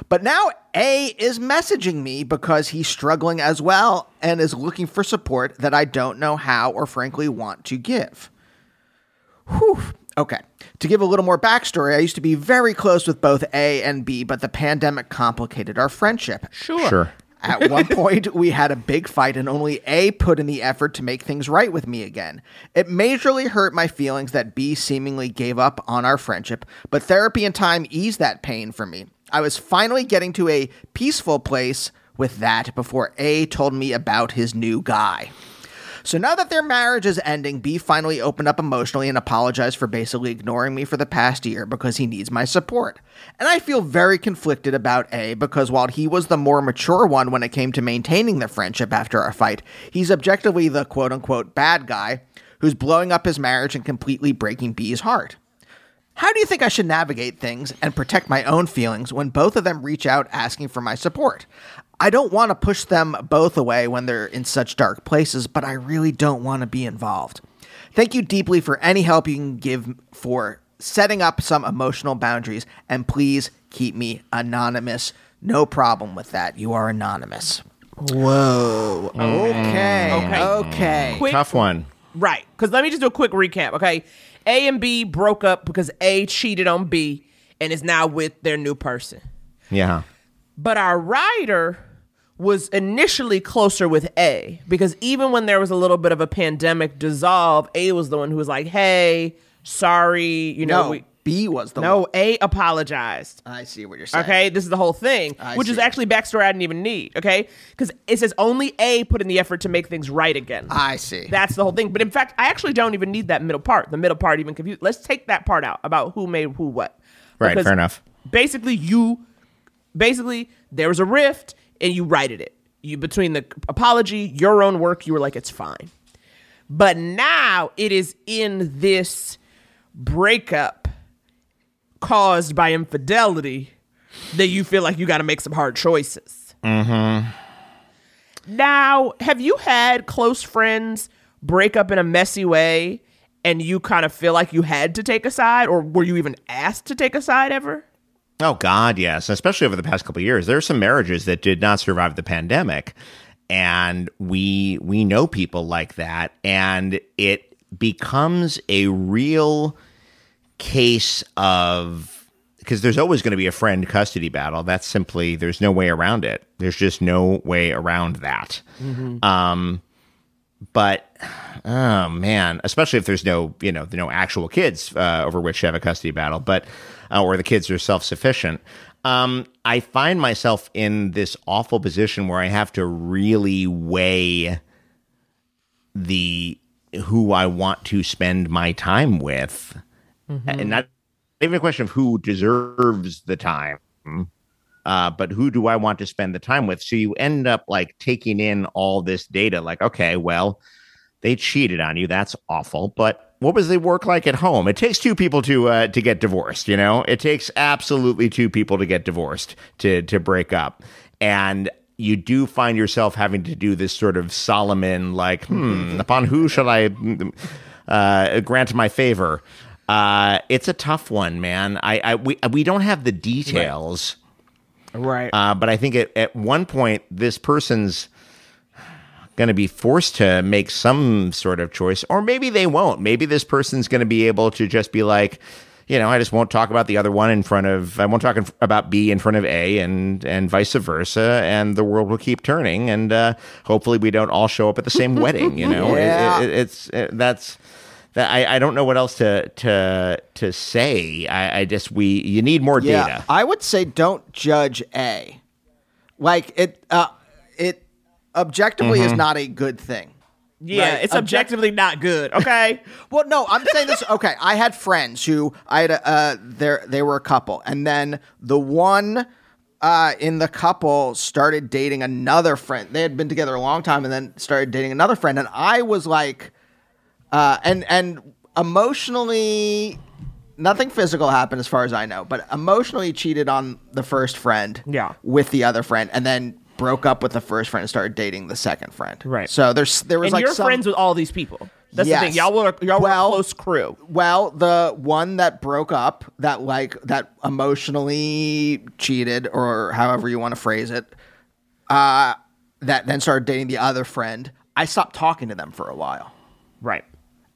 But now A is messaging me because he's struggling as well and is looking for support that I don't know how or frankly want to give. Whew. Okay. To give a little more backstory, I used to be very close with both A and B, but the pandemic complicated our friendship. Sure. Sure. At one point, we had a big fight, and only A put in the effort to make things right with me again. It majorly hurt my feelings that B seemingly gave up on our friendship, but therapy and time eased that pain for me. I was finally getting to a peaceful place with that before A told me about his new guy. So now that their marriage is ending, B finally opened up emotionally and apologized for basically ignoring me for the past year because he needs my support. And I feel very conflicted about A because while he was the more mature one when it came to maintaining the friendship after our fight, he's objectively the quote unquote bad guy who's blowing up his marriage and completely breaking B's heart. How do you think I should navigate things and protect my own feelings when both of them reach out asking for my support? I don't want to push them both away when they're in such dark places, but I really don't want to be involved. Thank you deeply for any help you can give for setting up some emotional boundaries, and please keep me anonymous. No problem with that. You are anonymous. Whoa. Okay. Mm. Okay. Okay. Mm. Quick- Tough one. Right. Because let me just do a quick recap. Okay. A and B broke up because A cheated on B and is now with their new person. Yeah. But our writer was initially closer with A because even when there was a little bit of a pandemic dissolve, A was the one who was like, hey, sorry, you know, No, we. B was the No, one. A apologized. I see what you're saying. Okay, this is the whole thing, I which is actually backstory I didn't even need. Okay, because it says only A put in the effort to make things right again. I see. That's the whole thing. But in fact, I actually don't even need that middle part. The middle part even confused. Let's take that part out about who made who what. Right, Because fair enough. Basically, you basically there was a rift and you righted it. You between the apology, your own work, you were like, it's fine. But now it is in this breakup caused by infidelity that you feel like you got to make some hard choices. Mm-hmm. Now, have you had close friends break up in a messy way and you kind of feel like you had to take a side or were you even asked to take a side ever? Oh God, yes. Especially over the past couple of years, there are some marriages that did not survive the pandemic, and we we know people like that, and it becomes a real case of because there's always going to be a friend custody battle. That's simply there's no way around it. There's just no way around that. Um, but oh man, especially if there's no you know no actual kids uh, over which to have a custody battle, but uh, or the kids are self sufficient. Um, I find myself in this awful position where I have to really weigh the who I want to spend my time with, and not even a question of who deserves the time, uh, but who do I want to spend the time with? So you end up like taking in all this data, like, okay, well, they cheated on you. That's awful. But what was the work like at home? It takes two people to uh, to get divorced. You know, it takes absolutely two people to get divorced to to break up, and you do find yourself having to do this sort of Solomon, like, hmm, upon who shall I uh, grant my favor? Uh, it's a tough one, man. I, I we we don't have the details. Right. Uh, but I think at, at one point, this person's going to be forced to make some sort of choice, or maybe they won't. Maybe this person's going to be able to just be like, you know, I just won't talk about the other one in front of, I won't talk in, about B in front of A, and and vice versa, and the world will keep turning, and uh, hopefully we don't all show up at the same wedding. You know, It- Yeah. it- it's it, that's. That I, I don't know what else to to to say. I, I just we you need more data. I would say don't judge A. Like it uh it objectively is Mhm. not a good thing. Yeah, Right? it's Object- objectively not good. Okay. well, no, I'm saying this. Okay, I had friends who I had a, uh, there they were a couple, and then the one uh, in the couple started dating another friend. They had been together a long time, and then started dating another friend, and I was like, uh, and and emotionally. Nothing physical happened as far as I know, but emotionally cheated on the first friend Yeah. with the other friend and then broke up with the first friend and started dating the second friend. Right. So there's there was and like you're some, friends with all these people. That's Yes. the thing. Y'all were y'all Well- were a close crew. Well, the one that broke up, that like that emotionally cheated, or however you want to phrase it, uh, that then started dating the other friend. I stopped talking to them for a while, Right.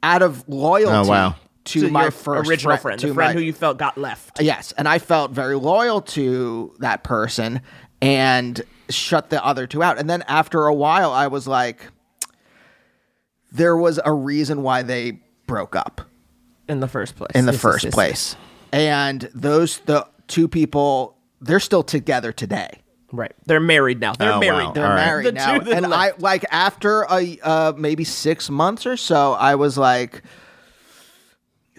out of loyalty Oh, wow. to, To my first original fri- friend, to the friend my- who you felt got left. Yes, and I felt very loyal to that person and shut the other two out. And then after a while, I was like, there was a reason why they broke up in the first place. in the Yes, yes, first yes, place. And those the two people, they're still together today. Right. They're married now. They're Oh, married. wow. They're All right. married The now. two that And I like after a uh, maybe six months or so, I was like,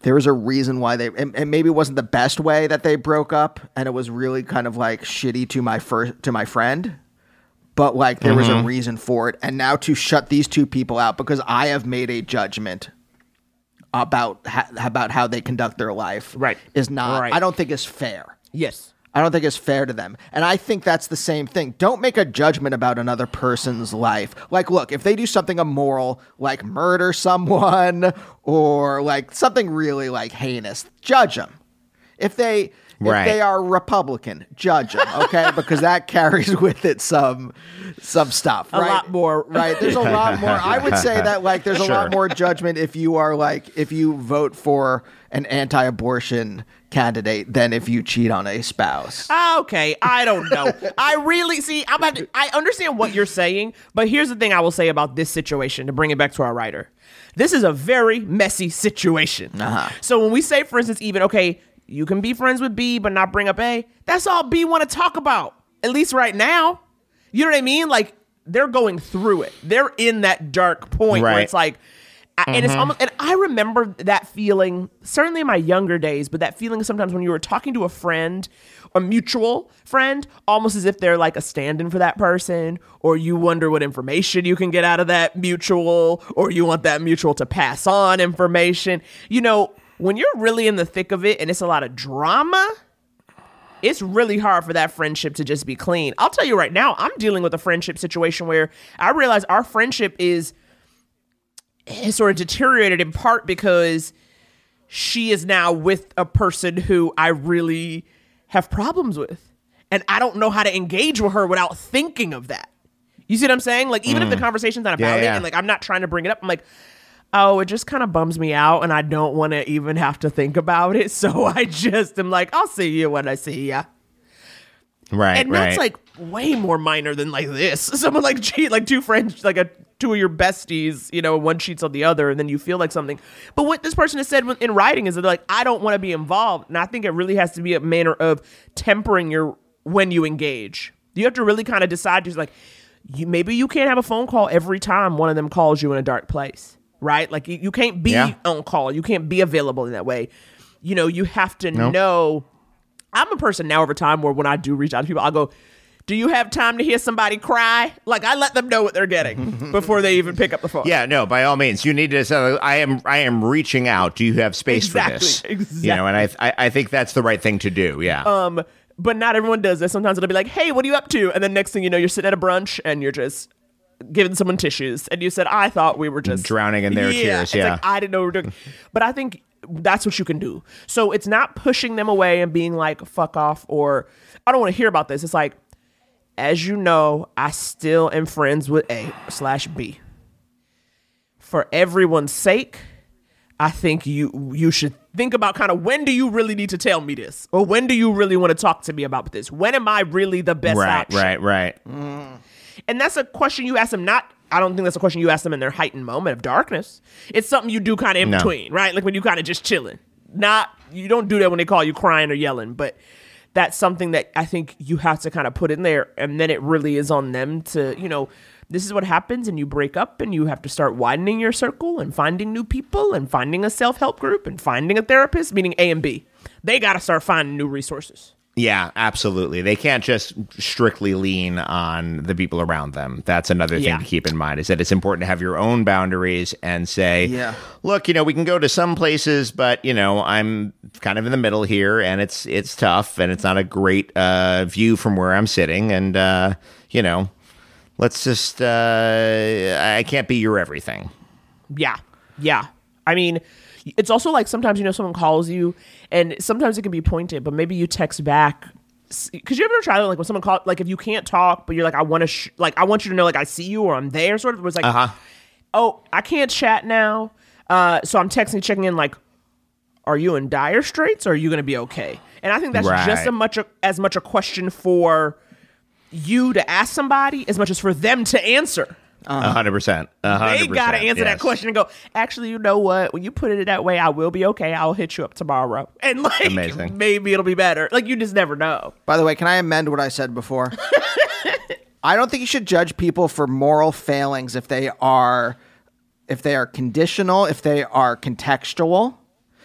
there was a reason why they, and, and maybe it wasn't the best way that they broke up, and it was really kind of like shitty to my first to my friend. But like there was Mm-hmm. a reason for it, and now to shut these two people out because I have made a judgment about ha- about how they conduct their life. Right. is not. Right. I don't think is fair. Yes. I don't think it's fair to them. And I think that's the same thing. Don't make a judgment about another person's life. Like, look, if they do something immoral, like murder someone or like something really like heinous, judge them. If they if they are Republican, judge them, okay? because that carries with it some some stuff, A right? lot more. Right. There's a lot more. I would say that like there's a Sure. lot more judgment if you are like if you vote for an anti-abortion candidate than if you cheat on a spouse. Ah, Okay, I don't know. I really see. I'm. About to, I understand what you're saying, but here's the thing I will say about this situation to bring it back to our writer. This is a very messy situation. Uh-huh. So when we say, for instance, even okay, you can be friends with B but not bring up A. That's all B want to talk about. At least right now. You know what I mean? Like they're going through it. They're in that dark point where it's like. And it's mm-hmm. almost, and I remember that feeling certainly in my younger days, but that feeling sometimes when you were talking to a friend, a mutual friend, almost as if they're like a stand-in for that person, or you wonder what information you can get out of that mutual, or you want that mutual to pass on information. You know, when you're really in the thick of it and it's a lot of drama, it's really hard for that friendship to just be clean. I'll tell you right now, I'm dealing with a friendship situation where I realize our friendship is has sort of deteriorated in part because she is now with a person who I really have problems with. And I don't know how to engage with her without thinking of that. You see what I'm saying? Like, even if the mm. conversation's not Yeah, about it yeah. and like I'm not trying to bring it up, I'm like, oh, it just kind of bums me out and I don't want to even have to think about it. So I just am like, I'll see you when I see ya. Right, And right. that's like way more minor than like this. Someone like cheat, like two friends, like a two of your besties, you know, one cheats on the other, and then you feel like something. But what this person has said in writing is that they're like, I don't want to be involved, and I think it really has to be a manner of tempering your when you engage. You have to really kind of decide. Just like, you maybe you can't have a phone call every time one of them calls you in a dark place, right? Like you, you can't be Yeah. on call, you can't be available in that way. You know, you have to Nope. know. I'm a person now over time where when I do reach out to people, I'll go, Do you have time to hear somebody cry? Like I let them know what they're getting before they even pick up the phone. Yeah, no, by all means, you need to. I am, I am reaching out. Do you have space Exactly, for this? exactly. You know, and I, I, I think that's the right thing to do. Yeah. Um, but not everyone does this. Sometimes it'll be like, Hey, what are you up to? And then next thing you know, you're sitting at a brunch and you're just giving someone tissues and you said, I thought we were just Drowning in their tears, It's yeah. like, I didn't know we were doing. But I think that's what you can do. So it's not pushing them away and being like, fuck off, or I don't want to hear about this. It's like, as you know, I still am friends with A slash B. For everyone's sake, I think you you should think about kind of when do you really need to tell me this, or when do you really want to talk to me about this? When am I really the best right, option? right, right. And that's a question you ask them. Not, I don't think that's a question you ask them in their heightened moment of darkness. It's something you do kind of in No. between, right? Like when you kind of just chilling. Not, you don't do that when they call you crying or yelling, but that's something that I think you have to kind of put in there. And then it really is on them to, you know, this is what happens and you break up and you have to start widening your circle and finding new people and finding a self-help group and finding a therapist, meaning A and B. They got to start finding new resources. Yeah, absolutely. They can't just strictly lean on the people around them. That's another thing Yeah. to keep in mind is that it's important to have your own boundaries and say, Yeah. look, you know, we can go to some places, but you know, I'm kind of in the middle here and it's it's tough and it's not a great uh, view from where I'm sitting and uh, you know, let's just uh, I can't be your everything. Yeah. Yeah. I mean, it's also like sometimes you know someone calls you, and sometimes it can be pointed, but maybe you text back. Because you ever try like when someone call like if you can't talk, but you're like I want to sh- like I want you to know like I see you or I'm there sort of. It was like, Uh huh. oh I can't chat now, uh, so I'm texting checking in like, are you in dire straits or are you going to be okay? And I think that's just as much a, as much a question for you to ask somebody as much as for them to answer. A hundred percent. They gotta percent, answer that question and go. Actually, you know what? When you put it that way, I will be okay. I'll hit you up tomorrow, and like Amazing. maybe it'll be better. Like you just never know. By the way, can I amend what I said before? I don't think you should judge people for moral failings if they are if they are conditional, if they are contextual.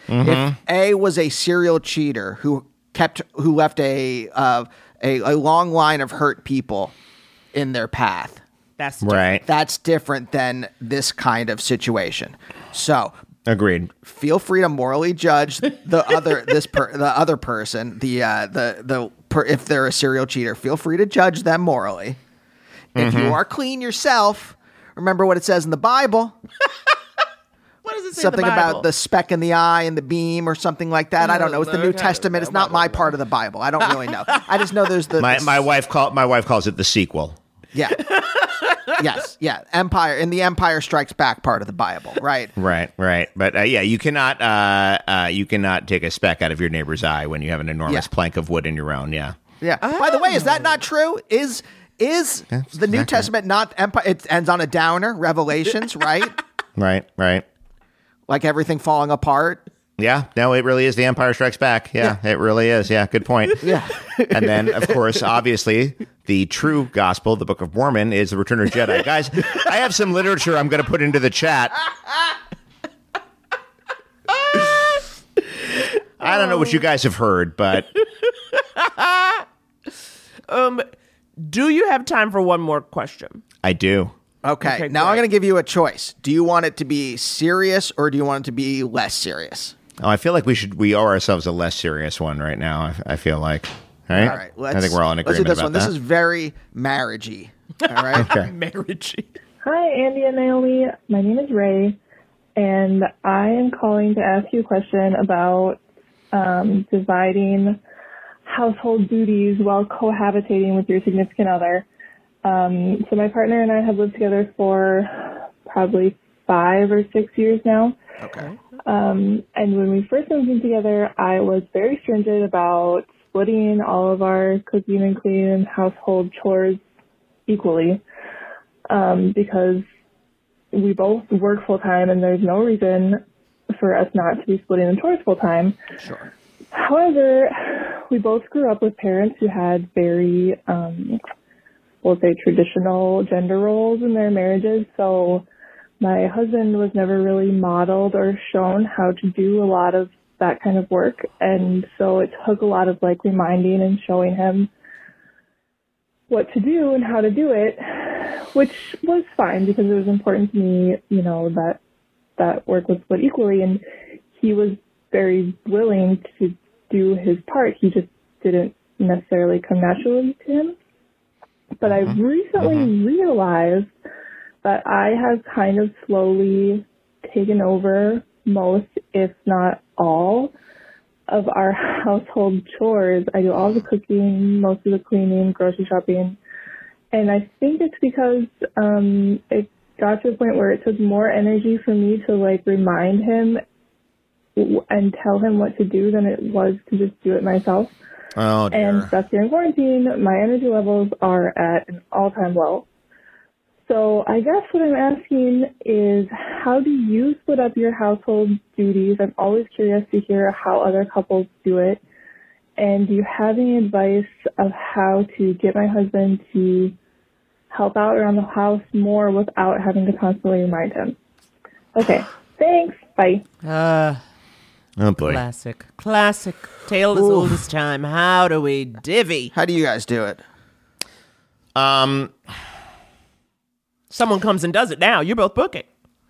If A was a serial cheater who kept who left a uh, a, a long line of hurt people in their path. That's Right. That's different than this kind of situation. So Agreed. feel free to morally judge the other this per, the other person the uh the the per, if they're a serial cheater feel free to judge them morally if you Mhm. are clean yourself remember what it says in the bible what does it say? something in the Bible? about the speck in the eye and the beam or something like that i don't know it's the new testament it's not my part of the bible i don't really know i just know there's the My my wife call my wife calls it the sequel. Yeah yes yeah empire in the empire strikes back part of the bible right Right, right. But uh, yeah, you cannot uh, uh, you cannot take a speck out of your neighbor's eye when you have an enormous Yeah. plank of wood in your own. Yeah. Yeah. By the way, is that not true? Is is the New Testament not empire? It ends on a downer. Revelations, right? Right, right. like everything falling apart. Yeah, no, it really is the Empire Strikes Back. Yeah, it really is. Yeah, good point. Yeah. and then, of course, obviously, the true gospel, the Book of Mormon, is the Return of Jedi. Guys, I have some literature I'm going to put into the chat. I don't know what you guys have heard, but um, do you have time for one more question? I do. Okay. Okay, now I'm going to give you a choice. Do you want it to be serious or do you want it to be less serious? Oh, I feel like we should we owe ourselves a less serious one right now. I, I feel like, right? All right. Let's, I think we're all in let's do agreement this about one. that. This is very marriagey. All right. Okay. Marriage. Hi, Andy and Naomi. My name is Ray, and I am calling to ask you a question about um, dividing household duties while cohabitating with your significant other. Um, so my partner and I have lived together for probably five or six years now. Okay. Um, and when we first moved in together, I was very stringent about splitting all of our cooking and cleaning household chores equally um, because we both work full time and there's no reason for us not to be splitting the chores full time. Sure. However, we both grew up with parents who had very, um, we'll say, traditional gender roles in their marriages. So my husband was never really modeled or shown how to do a lot of that kind of work. And so it took a lot of like reminding and showing him what to do and how to do it, which was fine because it was important to me, you know, that that work was split equally. And he was very willing to do his part. He just didn't necessarily come naturally to him. But I've mm-hmm. recently mm-hmm. realized that I have kind of slowly taken over most, if not all, of our household chores. I do all the cooking, most of the cleaning, grocery shopping. And I think it's because um it got to a point where it took more energy for me to like remind him and tell him what to do than it was to just do it myself. Oh dear. And stuff during quarantine, my energy levels are at an all-time low. So I guess what I'm asking is, how do you split up your household duties? I'm always curious to hear how other couples do it. And do you have any advice of how to get my husband to help out around the house more without having to constantly remind him? Okay, thanks. Bye. Uh, Oh boy. classic, classic. Tale as old as time. How do we divvy? How do you guys do it? Um. Someone comes and does it now. You're both booking.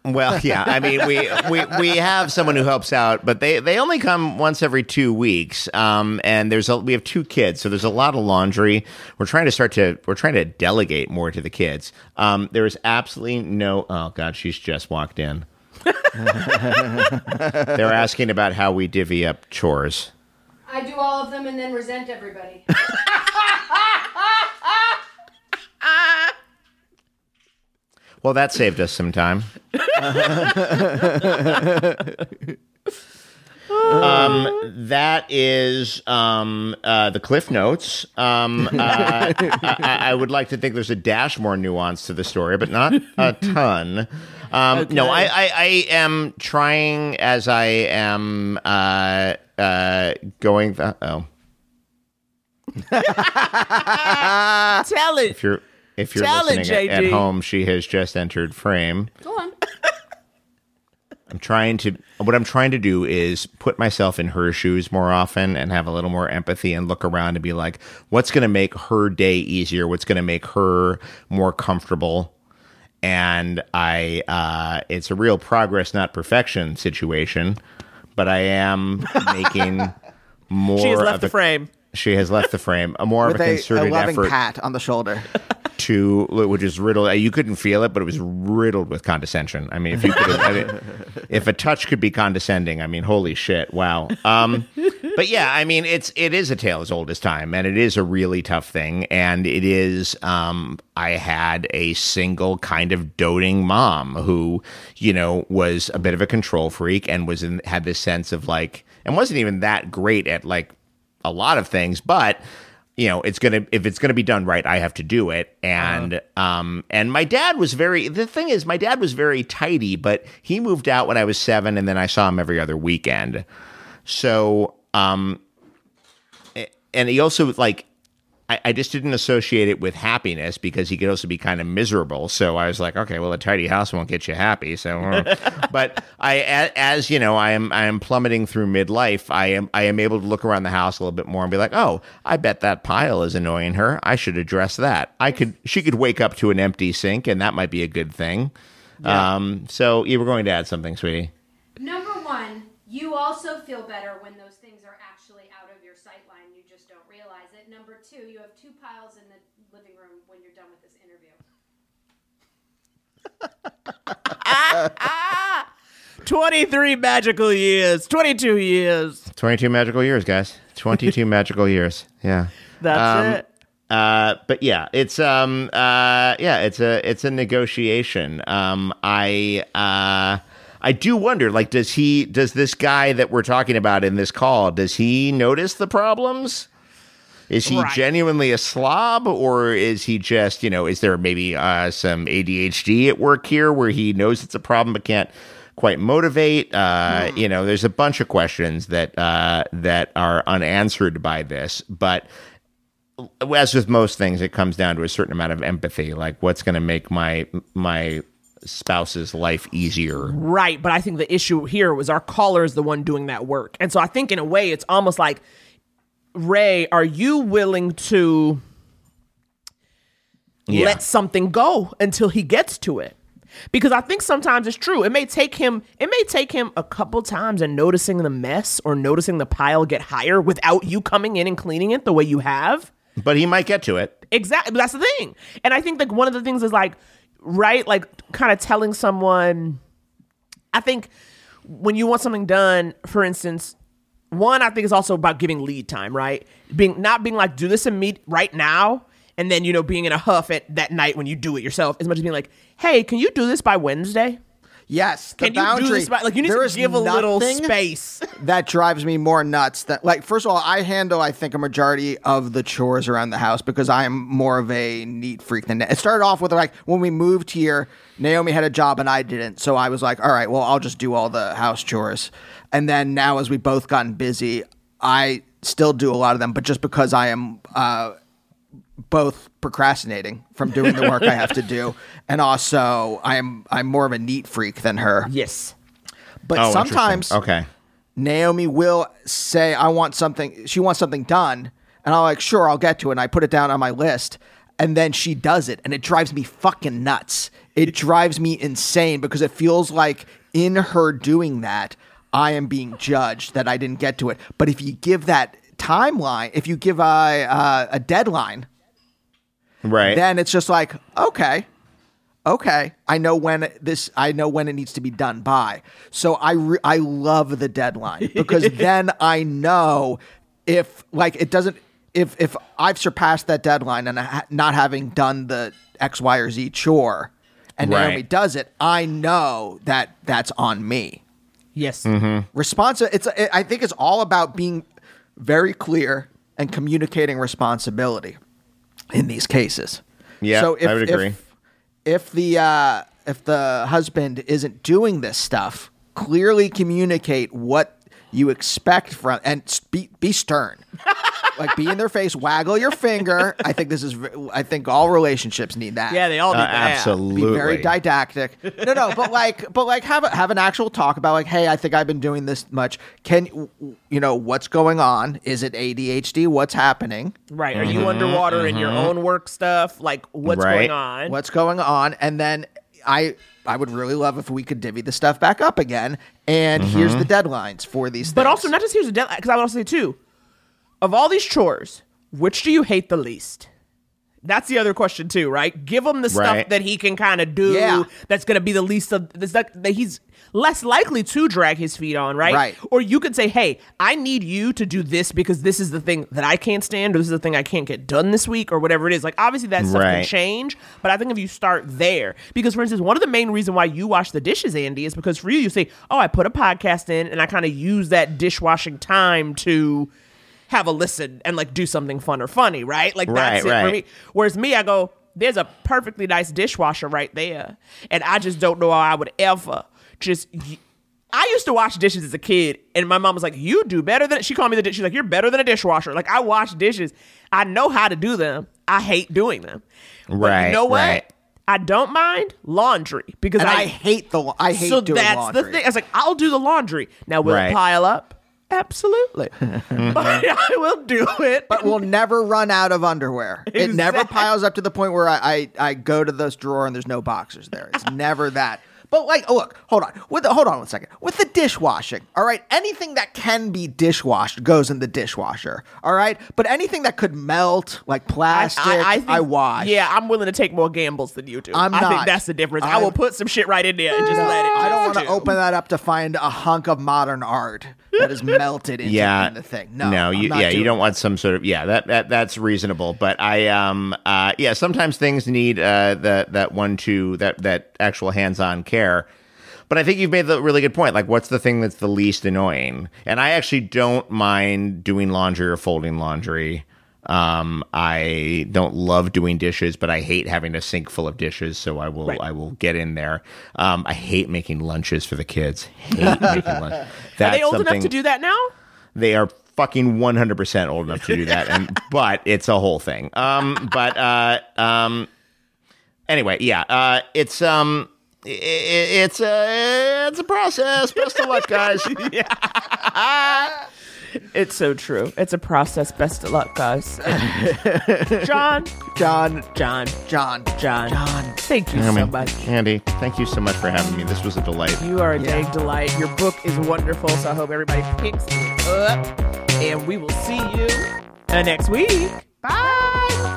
Well, yeah. I mean, we, we we have someone who helps out, but they they only come once every two weeks. Um, and there's a we have two kids, so there's a lot of laundry. We're trying to start to we're trying to delegate more to the kids. Um, there is absolutely no. Oh God, she's just walked in. They're asking about how we divvy up chores. I do all of them and then resent everybody. Well, that saved us some time. um, that is um, uh, the Cliff Notes. Um, uh, I, I- I would like to think there's a dash more nuance to the story, but not a ton. Um, No, I, I, I am trying as I am uh, uh, going. Th- oh, Tell it. if you're if you're Tell listening at, at home, she has just entered frame. Go on. I'm trying to what I'm trying to do is put myself in her shoes more often and have a little more empathy and look around and be like, what's going to make her day easier? What's going to make her more comfortable? And I, uh, it's a real progress, not perfection situation, but I am making more. She has left of the a- frame. She has left the frame. A more With of a a, a loving effort pat on the shoulder. to which is riddled. You couldn't feel it, but it was riddled with condescension. I mean, if you could, I mean, if a touch could be condescending, I mean, holy shit, wow. Um, but yeah, I mean, it's it is a tale as old as time, and it is a really tough thing, and it is. Um, I had a single kind of doting mom who, you know, was a bit of a control freak and was in had this sense of like, and wasn't even that great at like a lot of things, but you know, it's gonna if it's gonna be done right, I have to do it. And um and my dad was very the thing is my dad was very tidy, but he moved out when I was seven and then I saw him every other weekend. So um and he also like I, I just didn't associate it with happiness because he could also be kind of miserable. So I was like, okay, well, a tidy house won't get you happy. So, uh, but I, as you know, I am I am plummeting through midlife. I am I am able to look around the house a little bit more and be like, oh, I bet that pile is annoying her. I should address that. I could she could wake up to an empty sink, and that might be a good thing. Um, so you were going to add something, sweetie. Number one, you also feel better when those things are actually out of your sight line. You just don't realize. Number two, you have two piles in the living room when you're done with this interview. 23 magical years. 22 years. Twenty two magical years, guys. Twenty two magical years. Yeah. That's Um, it. Uh, but yeah, it's um uh yeah, it's a it's a negotiation. Um, I uh I do wonder, like, does he does this guy that we're talking about in this call does he notice the problems? Is he Right. genuinely a slob, or is he just you know? Is there maybe uh, some ADHD at work here, where he knows it's a problem but can't quite motivate? Uh, You know, there's a bunch of questions that uh, that are unanswered by this, but as with most things, it comes down to a certain amount of empathy. Like, what's going to make my my spouse's life easier? Right, but I think the issue here was our caller is the one doing that work. And so I think in a way it's almost like Ray, are you willing to Yeah. let something go until he gets to it? Because I think sometimes it's true. It may take him it may take him a couple times and noticing the mess or noticing the pile get higher without you coming in and cleaning it the way you have. But he might get to it. Exactly. That's the thing. And I think like one of the things is like, right, like kind of telling someone. I think when you want something done, for instance, one I think is also about giving lead time, right? Being not being like do this immediate right now, and then you know being in a huff at that night when you do it yourself, as much as being like, hey, can you do this by Wednesday? Yes, the Can you do boundary. this by like you need there to give a little space. that drives me more nuts That like first of all i handle i think a majority of the chores around the house because i am more of a neat freak than it started off with like when we moved here naomi had a job and i didn't so i was like all right well i'll just do all the house chores and then now as we both gotten busy i still do a lot of them but just because i am uh both procrastinating from doing the work I have to do, and also I'm I'm more of a neat freak than her. Yes, but Oh, sometimes okay. Naomi will say, I want something, she wants something done. And I'm like, sure, I'll get to it. And I put it down on my list. And then she does it. And it drives me fucking nuts. It drives me insane because it feels like in her doing that, I am being judged that I didn't get to it. But if you give that timeline, if you give a, uh, a deadline, Right. then it's just like, okay. okay, I know when this, I know when it needs to be done by. So I, re- I love the deadline because then I know if like it doesn't, if if I've surpassed that deadline and ha- not having done the X, Y, or Z chore, and Right. Naomi does it, I know that that's on me. Yes. Mm-hmm. Responsi- It's. I think it's all about being very clear and communicating responsibility in these cases. Yeah, so if, I would agree. If, if the uh, if the husband isn't doing this stuff, clearly communicate what you expect from and be be stern. like be in their face, waggle your finger. I think this is. I think all relationships need that. Yeah, they all need Uh, that. absolutely. Be very didactic. No, no, but like, but like, have a, have an actual talk about like, hey, I think I've been doing this much. Can you know what's going on? Is it ADHD? What's happening? Right. Are you mm-hmm, underwater in your mm-hmm. own work stuff? Like, what's Right. going on? What's going on? And then I I would really love if we could divvy the stuff back up again. And here's mm-hmm. the deadlines for these. But things. also, not just here's the deadline, because I would also say, too, of all these chores, which do you hate the least? That's the other question, too, right? Give him the stuff Right. that he can kind of do Yeah. that's going to be the least of that's that, that he's less likely to drag his feet on, right? Right. Or you could say, hey, I need you to do this because this is the thing that I can't stand, or this is the thing I can't get done this week, or whatever it is. Like, obviously, that stuff can change, but I think if you start there, because for instance, one of the main reason why you wash the dishes, Andy, is because for you, you say, oh, I put a podcast in and I kind of use that dishwashing time to have a listen and like do something fun or funny, right? Like that's Right, it for me. Whereas me, I go, there's a perfectly nice dishwasher right there, and I just don't know how I would ever just. I used to wash dishes as a kid, and my mom was like, "You do better than." She called me the. di- She's like, "You're better than a dishwasher." Like I wash dishes, I know how to do them. I hate doing them. But Right, you know what? right. I don't mind laundry because I, I, hate the I hate so doing that's laundry. the thing. I was like, I'll do the laundry. Now will Right. it pile up? Absolutely, mm-hmm. but I will do it. But we'll never run out of underwear. It never Exact- piles up to the point where I, I, I go to this drawer and there's no boxers there. It's never that. But like, oh, look, hold on. With the, hold on one second. With the dishwashing, all right, anything that can be dishwashed goes in the dishwasher, all right. But anything that could melt, like plastic, I, think- wash. Yeah, I'm willing to take more gambles than you do. I'm I think not. that's the difference. I I'm- will put some shit right in there and just let it. I don't want to open that up to find a hunk of modern art that is melted into yeah in the thing. No, I'm you, yeah, you don't that. want some sort of yeah that, that that's reasonable. But I um uh yeah sometimes things need uh that that one two that that actual hands on care. But I think you've made the really good point. Like, what's the thing that's the least annoying? And I actually don't mind doing laundry or folding laundry. Um, I don't love doing dishes, but I hate having a sink full of dishes, so I will Right. I will get in there. Um, I hate making lunches for the kids. Hate making lunch. Are they old enough to do that now? they are fucking 100% old enough to do that and but it's a whole thing um but uh um anyway yeah uh it's um it's a it's a process best of luck guys It's so true. It's a process. Best of luck, guys. John, John, John, John, John, John. Thank you I so much. andy thank you so much for having me this was a delight You are a Yeah. dang delight. Your book is wonderful, so I hope everybody picks it up. And we will see you next week. Bye.